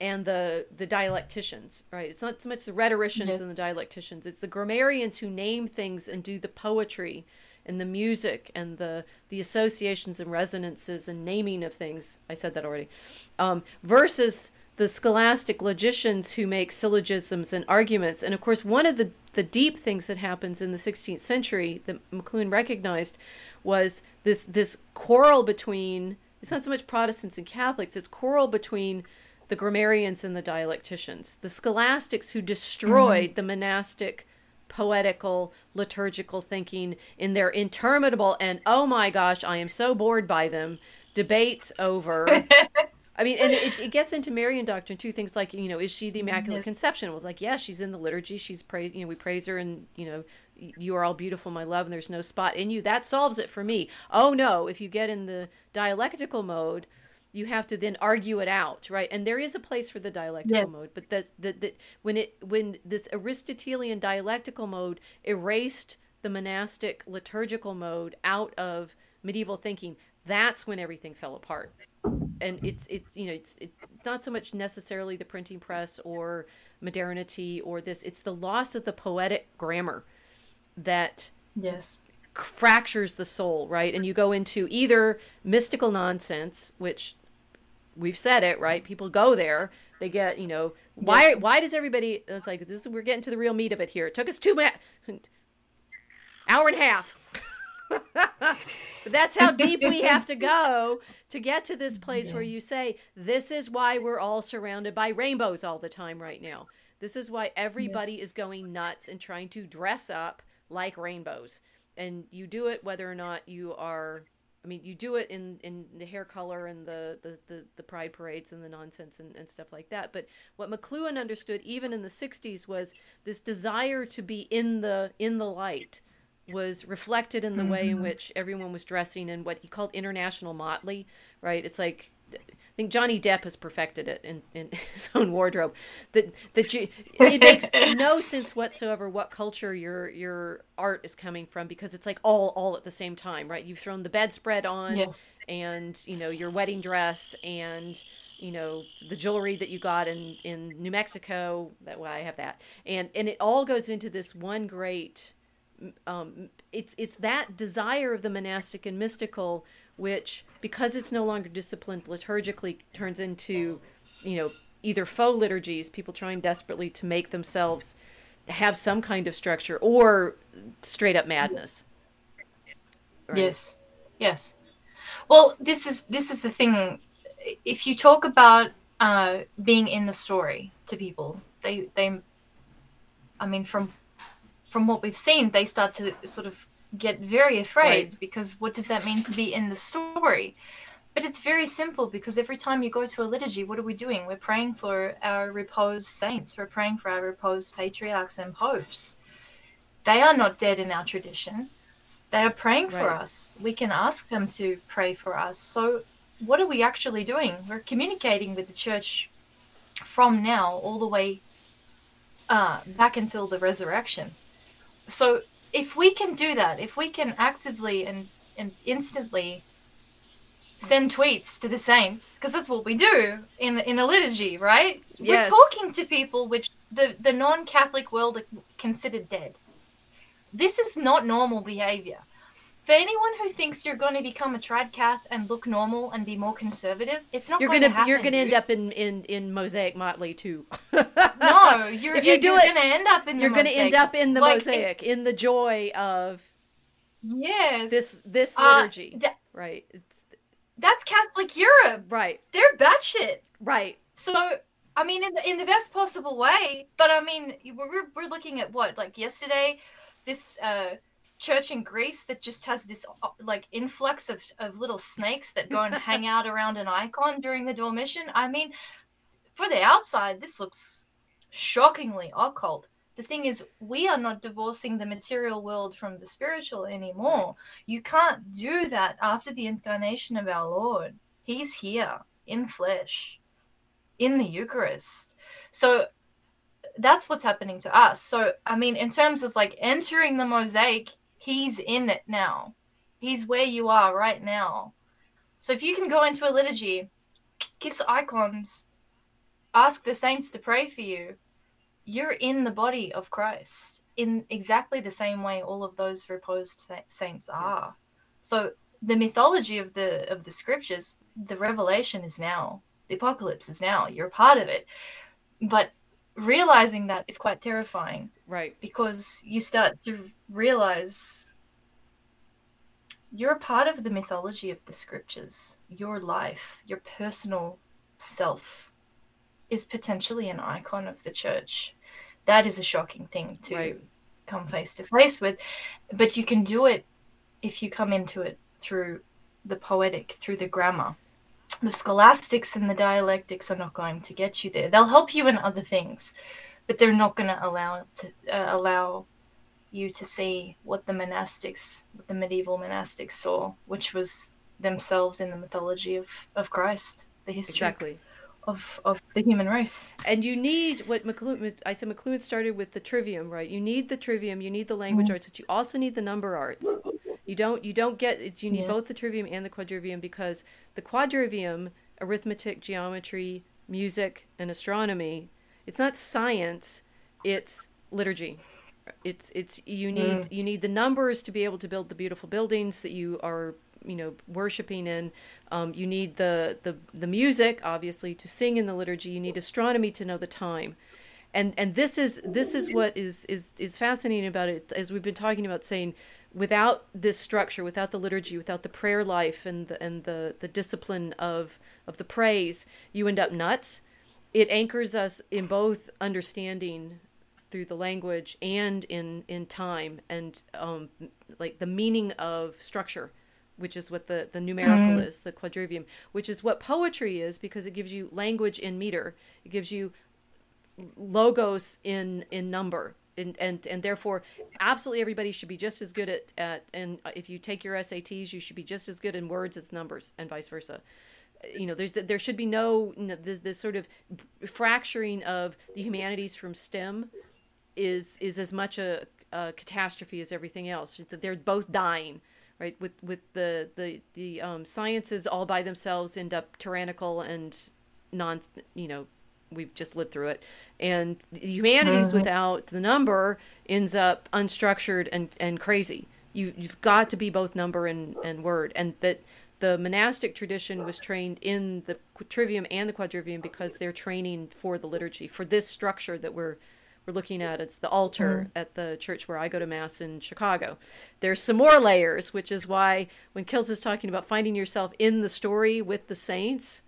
and the the dialecticians, right? It's not so much the rhetoricians yes. and the dialecticians; it's the grammarians who name things and do the poetry and the music and the the associations and resonances and naming of things. I said that already. Um, versus the scholastic logicians who make syllogisms and arguments. And of course, one of the the deep things that happens in the 16th century that McLuhan recognized was this this quarrel between it's not so much Protestants and Catholics; it's quarrel between the grammarians and the dialecticians, the scholastics who destroyed mm-hmm. the monastic poetical liturgical thinking in their interminable and oh my gosh, I am so bored by them debates over I mean, and it, it, gets into Marian doctrine too. Things like, you know, is she the Immaculate yes. Conception? It was like, yes, she's in the liturgy. She's praised, you know, we praise her, and you know, you are all beautiful, my love, and there's no spot in you. That solves it for me. Oh no, if you get in the dialectical mode, you have to then argue it out right and there is a place for the dialectical yes. mode but that's that that when it when this aristotelian dialectical mode erased the monastic liturgical mode out of medieval thinking that's when everything fell apart and it's it's you know it's it's not so much necessarily the printing press or modernity or this it's the loss of the poetic grammar that yes. fractures the soul right? And you go into either mystical nonsense which we've said it right? People go there. They get you know why yeah. why does everybody it's like this is we're getting to the real meat of it here. It took us two minutes hour and a half. But that's how deep we have to go to get to this place yeah. where you say this is why we're all surrounded by rainbows all the time right now this is why everybody yes. is going nuts and trying to dress up like rainbows and you do it whether or not you are I mean, you do it in, in the hair color and the, the, the, the pride parades and the nonsense and, and stuff like that. But what McLuhan understood even in the 60s was this desire to be in the in the light was reflected in the mm-hmm. way in mm-hmm. which everyone was dressing in what he called international motley, right? It's like I think Johnny Depp has perfected it in, in his own wardrobe. That that you, it makes no sense whatsoever what culture your your art is coming from because it's like all all at the same time, right? You've thrown the bedspread on, yes. and you know your wedding dress, and you know the jewelry that you got in in New Mexico. That why well, I have that, and and it all goes into this one great. Um, it's it's that desire of the monastic and mystical which because it's no longer disciplined liturgically turns into you know either faux liturgies people trying desperately to make themselves have some kind of structure or straight up madness. Right? yes. Yes. Well this is this is the thing. If you talk about uh, being in the story to people they they i mean from from what we've seen they start to sort of get very afraid right. because what does that mean to be in the story? But it's very simple because every time you go to a liturgy, what are we doing? We're praying for our reposed saints, we're praying for our reposed patriarchs and popes. They are not dead in our tradition. They are praying right. for us. We can ask them to pray for us. So, what are we actually doing? We're communicating with the church from now all the way uh, back until the resurrection. So, if we can do that, if we can actively and, and instantly send tweets to the saints, because that's what we do in in a liturgy, right? Yes. We're talking to people which the, the non Catholic world considered dead. This is not normal behavior for anyone who thinks you're going to become a tradcath and look normal and be more conservative, it's not you're going to happen, You're going to end up in, in, in mosaic motley too. no, you're, if you do you're going to end up in you're going to end up in the like, mosaic in, in the joy of yes this this uh, liturgy uh, right. It's, that's Catholic Europe, right? They're batshit, right? So I mean, in the in the best possible way, but I mean, we're we're looking at what like yesterday, this. uh church in Greece that just has this uh, like influx of, of little snakes that go and hang out around an icon during the Dormition. I mean, for the outside, this looks shockingly occult. the thing is, we are not divorcing the material world from the spiritual anymore. You can't do that after the incarnation of our Lord. He's here in flesh, in the Eucharist. So that's what's happening to us. So, I mean, in terms of like entering the mosaic, He's in it now. He's where you are right now. So, if you can go into a liturgy, kiss icons, ask the saints to pray for you, you're in the body of Christ in exactly the same way all of those reposed saints are. Yes. So the mythology of the of the scriptures, the revelation is now. The apocalypse is now. You're a part of it. But realizing that is quite terrifying. Right. Because you start to realize you're a part of the mythology of the scriptures. Your life, your personal self is potentially an icon of the church. That is a shocking thing to right. come face to face with. But you can do it if you come into it through the poetic, through the grammar. The scholastics and the dialectics are not going to get you there. They'll help you in other things, but they're not going to allow to uh, allow you to see what the monastics, what the medieval monastics saw, which was themselves in the mythology of, of Christ, the history. Exactly of of the human race. And you need what McLuhan I said McLuhan started with the trivium, right? You need the trivium, you need the language mm-hmm. arts, but you also need the number arts. You don't you don't get you need yeah. both the trivium and the quadrivium because the quadrivium, arithmetic, geometry, music, and astronomy, it's not science, it's liturgy. It's it's you need mm. you need the numbers to be able to build the beautiful buildings that you are you know worshiping in. Um, you need the, the the music, obviously, to sing in the liturgy. You need astronomy to know the time, and and this is this is what is is is fascinating about it. As we've been talking about, saying without this structure, without the liturgy, without the prayer life and the and the the discipline of of the praise, you end up nuts. It anchors us in both understanding through the language and in in time and um, like the meaning of structure which is what the, the numerical mm. is, the quadrivium, which is what poetry is because it gives you language in meter. It gives you logos in in number. And, and and therefore absolutely everybody should be just as good at, at and if you take your SATs you should be just as good in words as numbers and vice versa you know there's there should be no know, this, this sort of fracturing of the humanities from STEM is is as much a, a catastrophe as everything else they're both dying right? With with the the the um, sciences all by themselves end up tyrannical and non, you know, we've just lived through it, and the humanities mm-hmm. without the number ends up unstructured and and crazy. You you've got to be both number and and word, and that the monastic tradition was trained in the trivium and the quadrivium because they're training for the liturgy for this structure that we're we're looking at it's the altar mm. at the church where I go to mass in Chicago. There's some more layers, which is why when Kilts is talking about finding yourself in the story with the saints,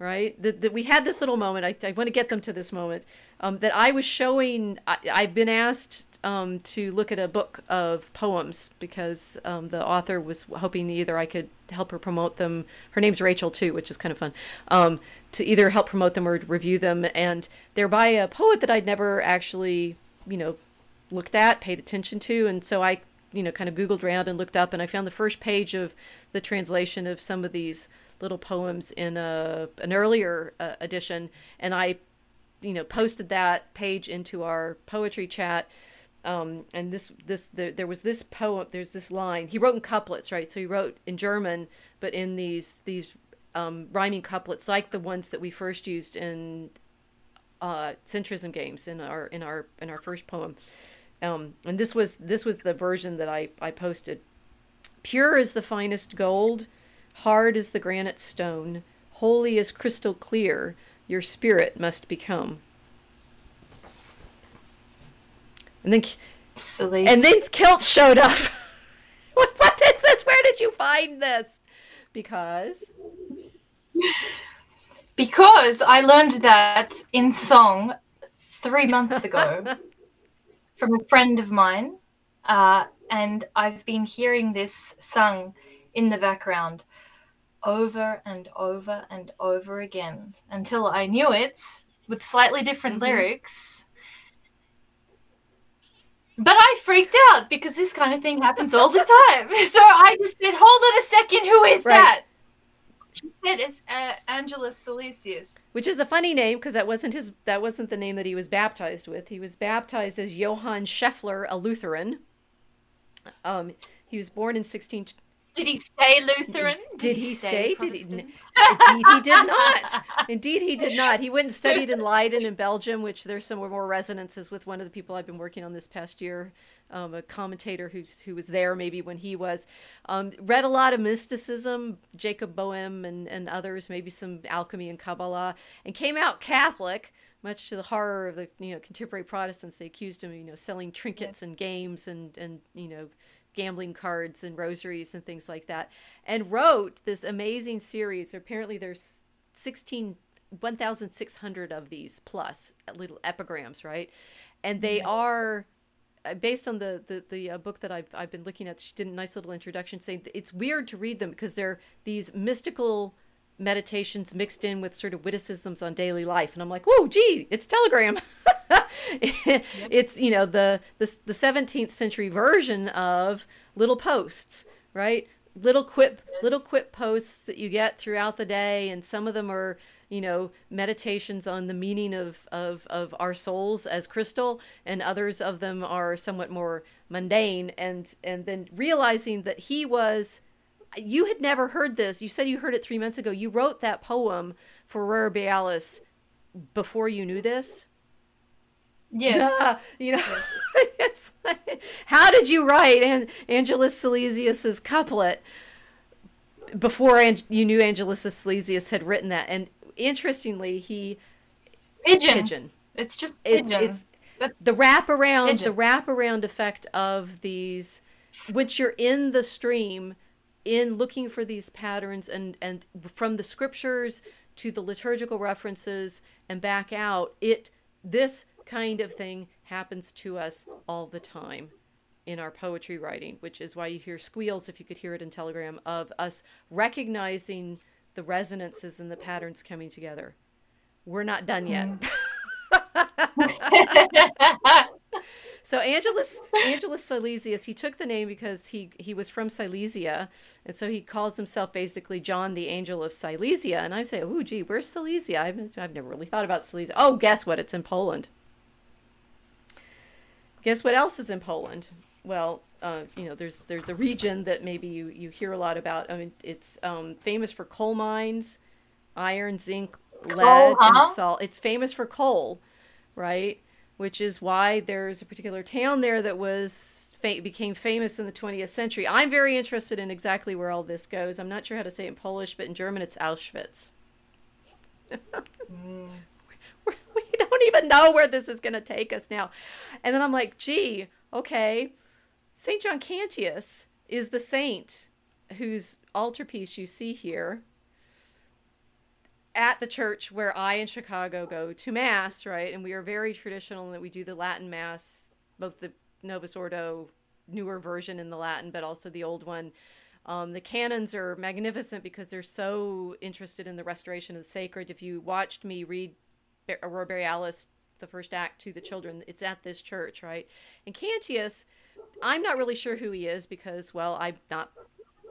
right? That, that we had this little moment. I, I want to get them to this moment um, that I was showing. I, I've been asked um, to look at a book of poems because um, the author was hoping either I could help her promote them. Her name's Rachel too, which is kind of fun. Um, to either help promote them or review them, and they're by a poet that I'd never actually, you know, looked at, paid attention to, and so I, you know, kind of Googled around and looked up, and I found the first page of the translation of some of these little poems in a an earlier uh, edition, and I, you know, posted that page into our poetry chat. Um, and this this the, there was this poem there's this line. He wrote in couplets right? So he wrote in german but in these these um, rhyming couplets like the ones that we first used in uh, centrism games in our in our in our first poem. Um, and this was this was the version that I, I posted. Pure is the finest gold hard as the granite stone holy as crystal clear your spirit must become and then, Silly. and then Kilts showed up. what, what is this? Where did you find this? Because. Because I learned that in song three months ago from a friend of mine. Uh, and I've been hearing this sung in the background over and over and over again until I knew it with slightly different mm-hmm. lyrics But I freaked out because this kind of thing happens all the time. So I just said, "Hold on a second, who is Right. that?" She said it's uh, Angelus Silesius. which is a funny name because that wasn't his that wasn't the name that he was baptized with. He was baptized as Johann Scheffler, a Lutheran. Um, he was born in 16 Did he stay Lutheran? Did he stay? Did he- Indeed, he did not. Indeed, he did not. He went and studied in Leiden in Belgium, which there's some more resonances with one of the people I've been working on this past year, um, a commentator who's who was there maybe when he was. Um, read a lot of mysticism, Jacob Boehme and, and others, maybe some alchemy and Kabbalah, and came out Catholic. Much to the horror of the you know contemporary Protestants, they accused him of you know selling trinkets and games and and you know gambling cards and rosaries and things like that and wrote this amazing series. Apparently there's 16 1600 of these plus little epigrams right? And they are uh, based on the the, the uh, book that I've, I've been looking at she did a nice little introduction saying it's weird to read them because they're these mystical meditations mixed in with sort of witticisms on daily life. And i'm like whoa gee it's telegram. It's you know the, the the 17th century version of little posts right? Little quip little quip posts that you get throughout the day and some of them are you know meditations on the meaning of of of our souls as crystal and others of them are somewhat more mundane and and then realizing that he was you had never heard this you said you heard it three months ago you wrote that poem for Aurora Borealis before you knew this Yes. Duh, you know, it's like, how did you write An- Angelus Silesius's couplet before An- you knew Angelus Silesius had written that? And interestingly, he Pigeon. pigeon. It's just It's pigeon. it's That's the wraparound the pigeon. wraparound effect of these, which you're in the stream, in looking for these patterns and and from the scriptures to the liturgical references and back out. It this kind of thing happens to us all the time in our poetry writing, which is why you hear squeals, if you could hear it in Telegram, of us recognizing the resonances and the patterns coming together. We're not done yet. Mm-hmm. So Angelus Angelus Silesius, he took the name because he he was from Silesia, and so he calls himself basically John the Angel of Silesia. And I say, oh gee, where's Silesia? I've I've never really thought about Silesia. Oh, guess what? It's in Poland. Guess what else is in Poland? Well, uh, you know, there's there's a region that maybe you you hear a lot about. I mean, it's um, famous for coal mines, iron, zinc, lead, huh? and salt. It's famous for coal, right? Which is why there's a particular town there that was became famous in the 20th century. I'm very interested in exactly where all this goes. I'm not sure how to say it in Polish, but in German it's Auschwitz. Mm. we don't even know where this is going to take us now. And then I'm like, gee, okay. St. John Cantius is the saint whose altarpiece you see here at the church where I in Chicago go to Mass, right? And we are very traditional in that we do the Latin Mass, both the Novus Ordo newer version in the Latin, but also the old one. Um, the canons are magnificent because they're so interested in the restoration of the sacred. If you watched me read Aurora Borealis, the first act to the children, it's at this church, right? And Cantius, I'm not really sure who he is because, well, I'm not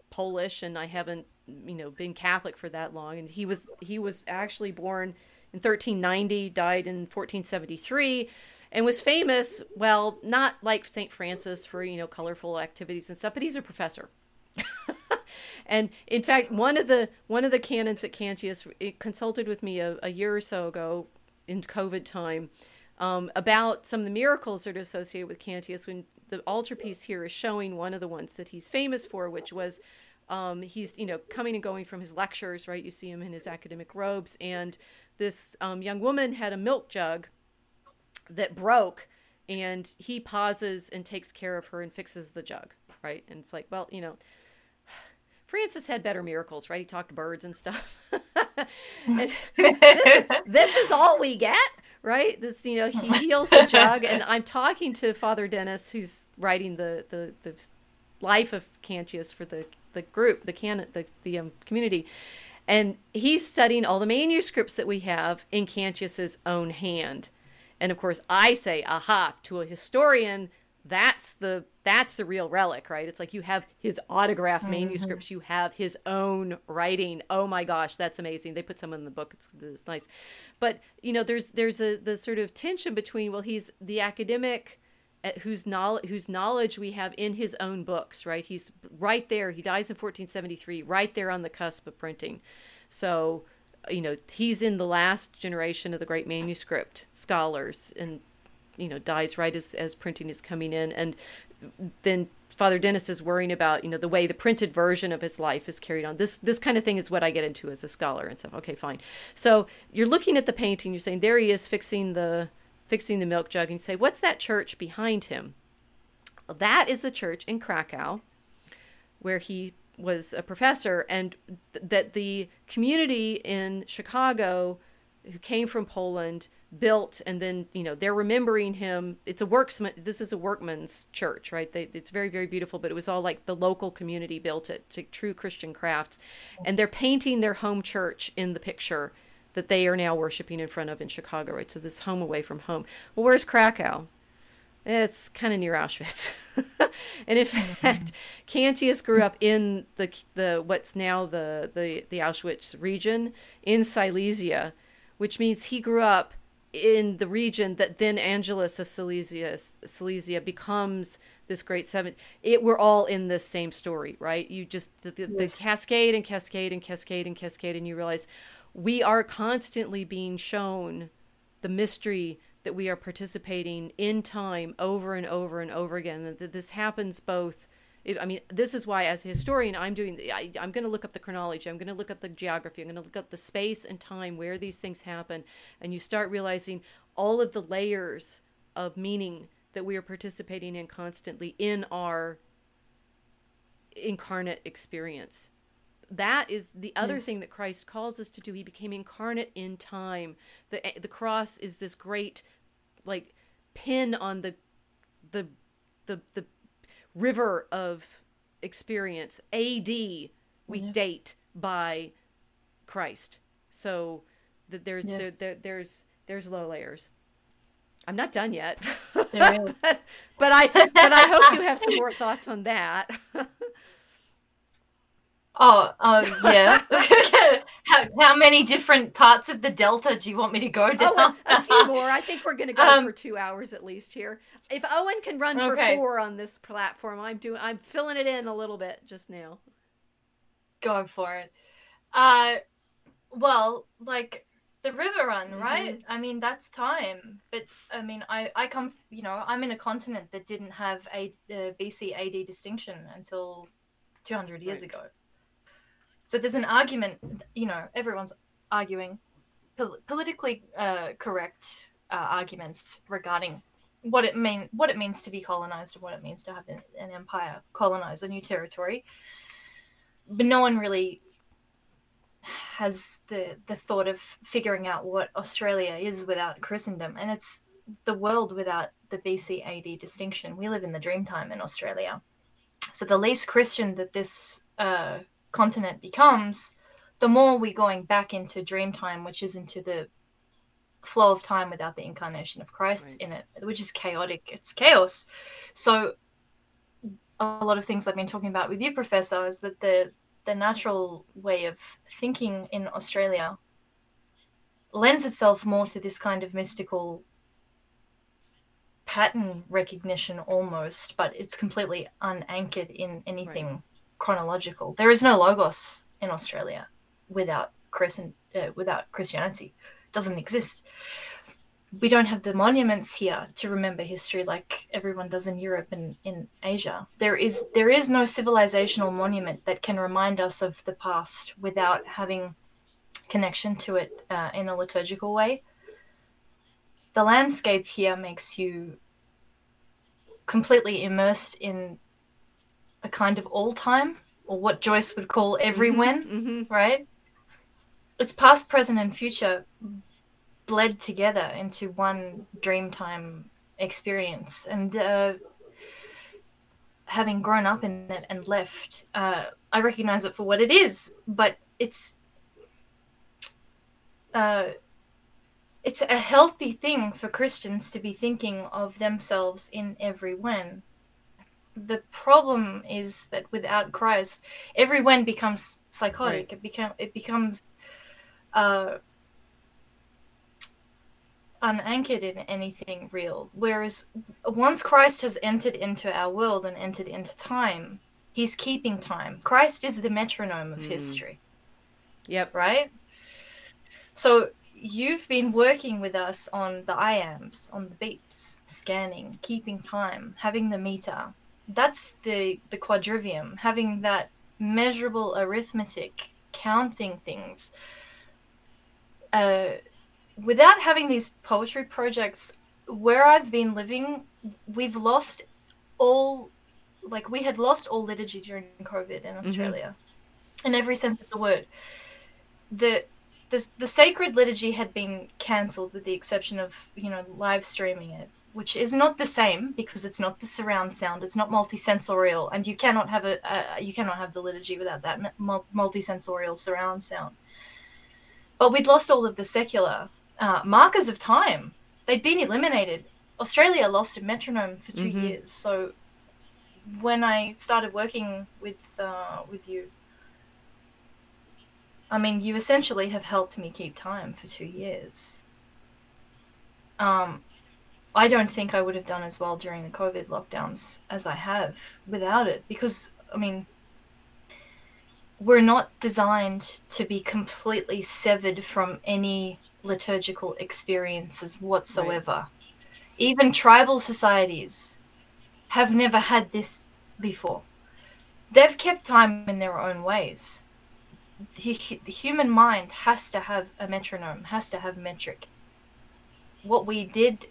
Polish and I haven't, you know, been Catholic for that long. And he was he was actually born in 1390, died in 1473, and was famous. Well, not like Saint Francis for you know colorful activities and stuff, but he's a professor. and in fact, one of the one of the canons at Cantius consulted with me a, a year or so ago in COVID time um, about some of the miracles that are associated with Cantius. When the altarpiece here is showing one of the ones that he's famous for, which was um, he's you know coming and going from his lectures, right? You see him in his academic robes, and this um, young woman had a milk jug that broke, and he pauses and takes care of her and fixes the jug, right? And it's like, well, you know. Francis had better miracles, right? He talked birds and stuff. and this, is, this is all we get, right? This, you know, he heals the jug, and I'm talking to Father Dennis, who's writing the the, the life of Cantius for the the group, the can the the um, community, and he's studying all the manuscripts that we have in Cantius's own hand. And of course, I say, aha, to a historian, that's the that's the real relic right? It's like you have his autograph Mm-hmm. manuscripts. You have his own writing. Oh my gosh that's amazing. They put some in the book. It's, it's nice. But you know there's there's a the sort of tension between well he's the academic whose knowledge whose knowledge we have in his own books right? He's right there. He dies in 1473 right there on the cusp of printing. So you know he's in the last generation of the great manuscript scholars and you know dies right as, as printing is coming in. And then father dennis is worrying about you know the way the printed version of his life is carried on. This this kind of thing is what i get into as a scholar and stuff. Okay fine. So you're looking at the painting you're saying there he is fixing the fixing the milk jug and you say what's that church behind him? Well, that is the church in krakow where he was a professor and th- that the community in chicago who came from poland built and then you know they're remembering him. It's a worksman this is a workman's church right? They, it's very very beautiful but it was all like the local community built it to true christian crafts and they're painting their home church in the picture that they are now worshiping in front of in chicago right so this home away from home well where's krakow it's kind of near Auschwitz, and in mm-hmm. fact, Cantius grew up in the the what's now the the the Auschwitz region in Silesia, which means he grew up in the region that then Angelus of Silesia Silesia becomes this great seven. It we're all in this same story, right? You just the, the, Yes. the cascade and cascade and cascade and cascade, and you realize we are constantly being shown the mystery that we are participating in time over and over and over again. That this happens both. I mean, this is why, as a historian, I'm doing. I, I'm going to look up the chronology. I'm going to look up the geography. I'm going to look up the space and time where these things happen, and you start realizing all of the layers of meaning that we are participating in constantly in our incarnate experience that is the other Yes. thing that Christ calls us to do. He became incarnate in time. The eh, the cross is this great like pin on the the the the river of experience. AD we Yeah. date by Christ. So that there's Yes. there, there there's there's low layers. I'm not done yet. But, but I but I hope you have some more thoughts on that. Oh, oh yeah. how, how many different parts of the delta do you want me to go down? Oh, a, a few more. I think we're going to go Um, for two hours at least here. If Owen can run for four on this platform, I'm doing. I'm filling it in a little bit just now. go for it. Uh, well, like the river run, Mhm. right? I mean, that's time. But I mean, I I come, you know, I'm in a continent that didn't have a uh, BC AD distinction until 200 years Right. ago. So there's an argument, you know, everyone's arguing pol- politically uh, correct uh, arguments regarding what it mean what it means to be colonized and what it means to have an, an empire colonize a new territory. But no one really has the the thought of figuring out what Australia is without Christendom, and it's the world without the BC AD distinction. We live in the dreamtime in Australia, so the least Christian that this uh, continent becomes, the more we're going back into dreamtime, which is into the flow of time without the incarnation of Christ Right. in it, which is chaotic. It's chaos. So a lot of things I've been talking about with you, Professor, is that the the natural way of thinking in Australia lends itself more to this kind of mystical pattern recognition almost, but it's completely unanchored in anything chronological. There is no logos in Australia without Christian, uh, without Christianity. It doesn't exist. We don't have the monuments here to remember history like everyone does in Europe and in Asia. There is there is no civilizational monument that can remind us of the past without having connection to it uh, in a liturgical way. The landscape here makes you completely immersed in a kind of all time, or what Joyce would call every when hmm right? It's past, present, and future bled together into one Dreamtime experience. And uh, having grown up in it and left, uh, I recognize it for what it is, but it's. Uh, it's a healthy thing for Christians to be thinking of themselves in every when. The problem is that without Christ, everyone becomes psychotic. Right. It become it becomes uh, unanchored in anything real. Whereas once Christ has entered into our world and entered into time, he's keeping time. Christ is the metronome of mm. history. Yep. Right? So you've been working with us on the iambs, on the beats, scanning, keeping time, having the meter. That's the the quadrivium, having that measurable arithmetic, counting things. Uh, without having these poetry projects, where I've been living, we've lost all, like we had lost all liturgy during COVID in mm-hmm. Australia, mm-hmm. in every sense of the word. The the, the sacred liturgy had been cancelled with the exception of you know live streaming it which is not the same because it's not the surround sound it's not multisensorial and you cannot have a, a you cannot have the liturgy without that multisensorial surround sound but we'd lost all of the secular uh, markers of time they'd been eliminated australia lost a metronome for 2 mm-hmm. years so when i started working with uh, with you I mean, you essentially have helped me keep time for two years. Um, I don't think I would have done as well during the COVID lockdowns as I have without it because, I mean, we're not designed to be completely severed from any liturgical experiences whatsoever. Right. Even tribal societies have never had this before. They've kept time in their own ways the, the human mind has to have a metronome, has to have metric. What we did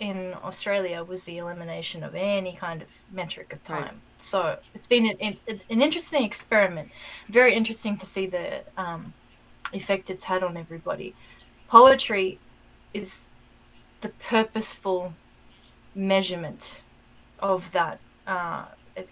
in Australia was the elimination of any kind of metric of time. Right. So it's been an, an, interesting experiment. Very interesting to see the um, effect it's had on everybody. Poetry is the purposeful measurement of that uh,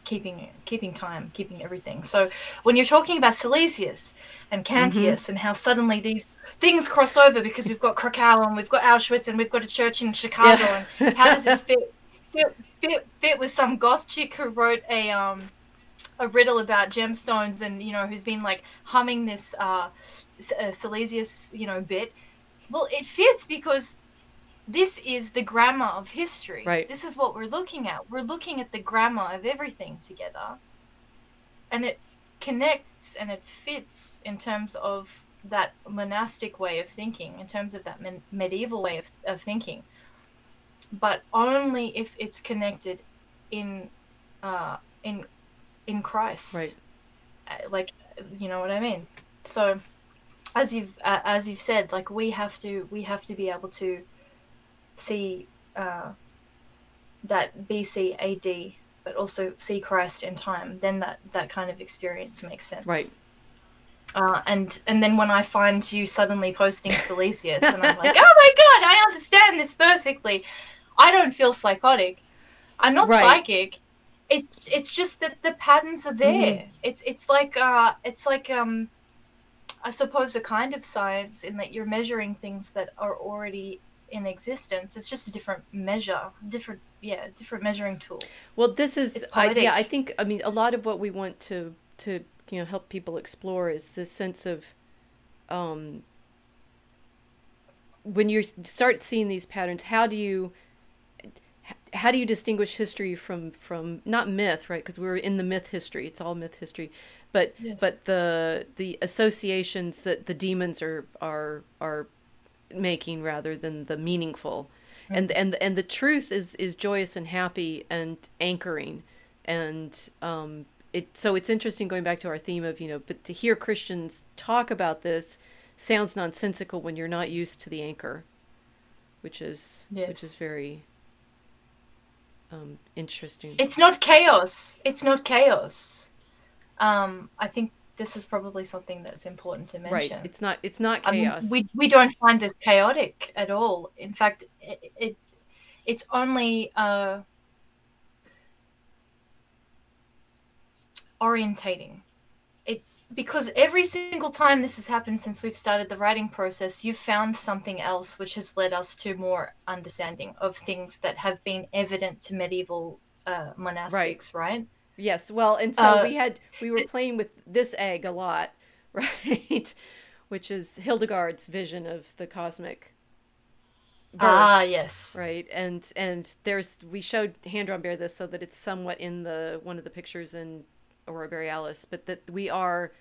keeping keeping time, keeping everything. So when you're talking about Silesius and Cantius mm-hmm. and how suddenly these things cross over because we've got Krakow and we've got Auschwitz and we've got a church in Chicago yeah. and how does this fit, fit fit fit with some goth chick who wrote a um a riddle about gemstones and you know who's been like humming this uh, uh Silesius you know bit. Well, it fits because this is the grammar of history. Right. This is what we're looking at. We're looking at the grammar of everything together. And it connects and it fits in terms of that monastic way of thinking, in terms of that me- medieval way of, of thinking. But only if it's connected in uh, in in Christ. Right. Uh, like you know what I mean? So as you've uh, as you've said, like we have to we have to be able to see uh, that BC AD, but also see Christ in time, then that that kind of experience makes sense. Right. Uh, and and then when I find you suddenly posting Silesius, and I'm like, oh my god, I understand this perfectly. I don't feel psychotic. I'm not right. psychic. It's it's just that the patterns are there. Mm. It's it's like uh it's like um I suppose a kind of science in that you're measuring things that are already in existence. It's just a different measure, different yeah, different measuring tool. Well, this is I, yeah. I think I mean a lot of what we want to to you know help people explore is this sense of um, when you start seeing these patterns. How do you how do you distinguish history from from not myth right because we're in the myth history it's all myth history but yes. but the the associations that the demons are are are making rather than the meaningful. Mm-hmm. and and and the truth is is joyous and happy and anchoring. And um it so it's interesting going back to our theme of you know but to hear christians talk about this sounds nonsensical when you're not used to the anchor which is yes. which is very um interesting. It's not chaos. It's not chaos. Um i think this is probably something that's important to mention. Right. It's not. It's not chaos. Mean, we we don't find this chaotic at all. In fact, it, it it's only uh, orientating. It because every single time this has happened since we've started the writing process, you've found something else which has led us to more understanding of things that have been evident to medieval uh, monastics, right? right? Yes. Well, and so uh, we had we were playing with this egg a lot, right? Which is Hildegard's vision of the cosmic. Birth, ah, yes. Right, and and there's we showed hand drawn bear this so that it's somewhat in the one of the pictures in Aurora Borealis, but that we are.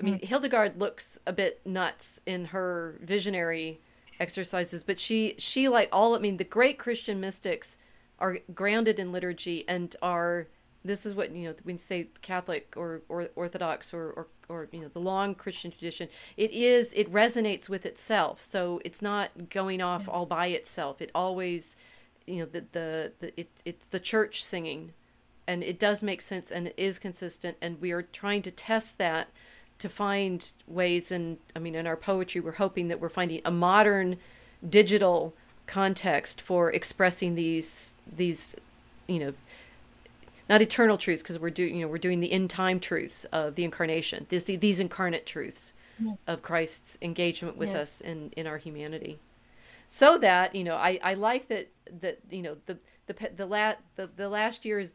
I mean, mm. Hildegard looks a bit nuts in her visionary exercises, but she she like all. I mean, the great Christian mystics are grounded in liturgy and are this is what you know when you say catholic or, or orthodox or, or or you know the long christian tradition it is it resonates with itself. So it's not going off yes. all by itself. It always you know the the, the it, it's the church singing. And it does make sense and it is consistent. And we are trying to test that to find ways and i mean in our poetry we're hoping that we're finding a modern digital context for expressing these these you know not eternal truths because we're doing you know we're doing the in time truths of the incarnation these these incarnate truths yes. of Christ's engagement with us in in our humanity so that you know I I like that that you know the the the la- the, the last year's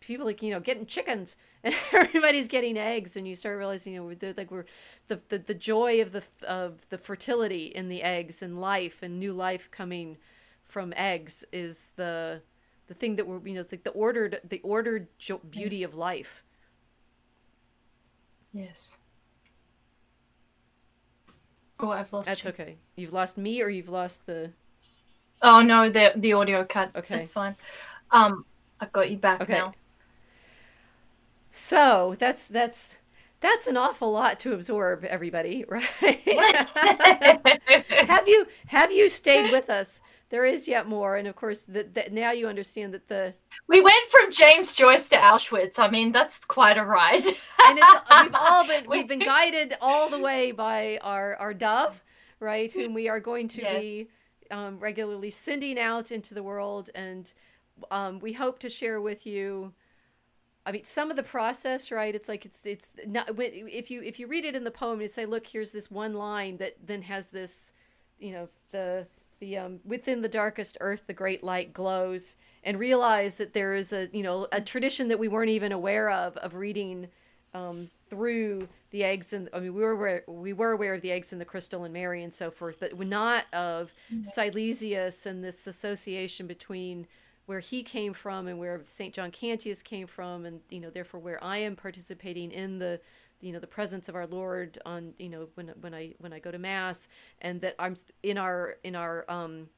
people like you know getting chickens and everybody's getting eggs and you start realizing you know like we're the, the the joy of the of the fertility in the eggs and life and new life coming from eggs is the the thing that we're you know it's like the ordered the ordered jo- beauty yes. of life. Yes. Oh i've lost that's you. okay. You've lost me or you've lost the oh no the the audio cut. Okay. That's fine. Um i've got you back okay. now. So that's that's that's an awful lot to absorb everybody right? Have you have you stayed with us there is yet more, and of course, that now you understand that the we went from James Joyce to Auschwitz. I mean, that's quite a ride. and we've all been we've been guided all the way by our our dove, right? Whom we are going to yes. be um, regularly sending out into the world, and um, we hope to share with you. I mean, some of the process, right? It's like it's it's not if you if you read it in the poem, you say, "Look, here's this one line that then has this, you know, the the um, within the darkest earth the great light glows and realize that there is a you know a tradition that we weren't even aware of of reading um, through the eggs and I mean we were aware, we were aware of the eggs and the crystal and Mary and so forth but not of Silesius and this association between where he came from and where St. John Cantius came from and you know therefore where I am participating in the you know the presence of our Lord on you know when when I when I go to mass and that I'm in our in our um,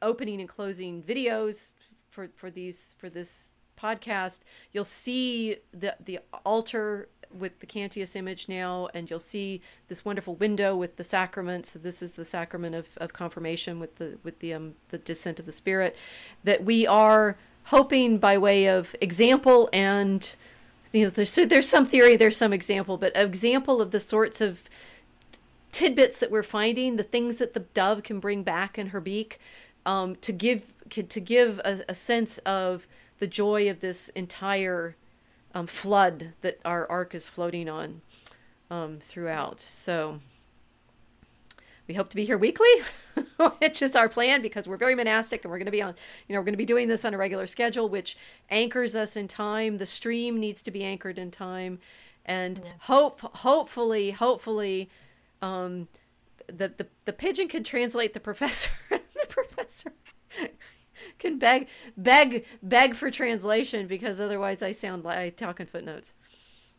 opening and closing videos for for these for this podcast you'll see the the altar with the Cantius image now and you'll see this wonderful window with the sacraments. This is the sacrament of, of confirmation with the with the um the descent of the spirit that we are hoping by way of example and you know there's there's some theory there's some example but example of the sorts of tidbits that we're finding the things that the dove can bring back in her beak um, to give to give a, a, sense of the joy of this entire um, flood that our ark is floating on um, throughout. So we hope to be here weekly, which is our plan because we're very monastic and we're going to be on, you know, we're going to be doing this on a regular schedule, which anchors us in time. The stream needs to be anchored in time, and yes. hope, hopefully, hopefully, um, the, the the pigeon can translate the professor. the professor can beg, beg, beg for translation because otherwise I sound like I talk in footnotes.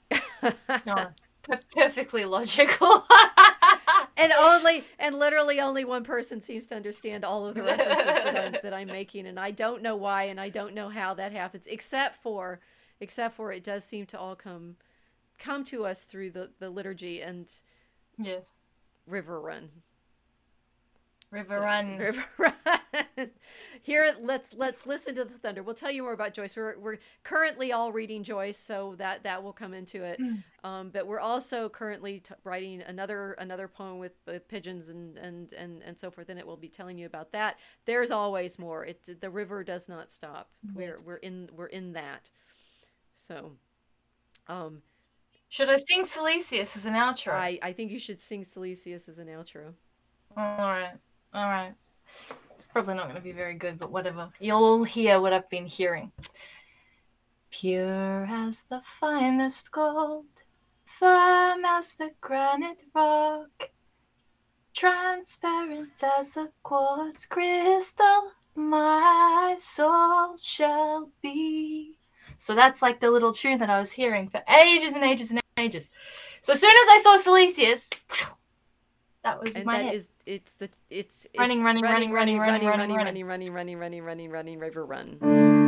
no, perfectly logical. And only and literally only one person seems to understand all of the references that I'm, that I'm making, and I don't know why, and I don't know how that happens, except for except for it does seem to all come come to us through the the liturgy and yes, River Run. River so, Run. River Run. Here, let's let's listen to the thunder. We'll tell you more about Joyce. We're we're currently all reading Joyce, so that that will come into it. Mm. Um, but we're also currently t- writing another another poem with, with pigeons and, and and and so forth, and it will be telling you about that. There's always more. It the river does not stop. We're we're in we're in that. So, um, Should I sing Silesius as an outro? I, I think you should sing Silesius as an outro. All right, all right. It's probably not going to be very good, but whatever. You'll hear what I've been hearing. Pure as the finest gold, firm as the granite rock, transparent as the quartz crystal, my soul shall be. So that's like the little tune that I was hearing for ages and ages and ages. So as soon as I saw Silesius, that was And my that head. is it's the it's Running, it's running, running, running, running, running, running, running, running, running, running, running, running, running, running, run.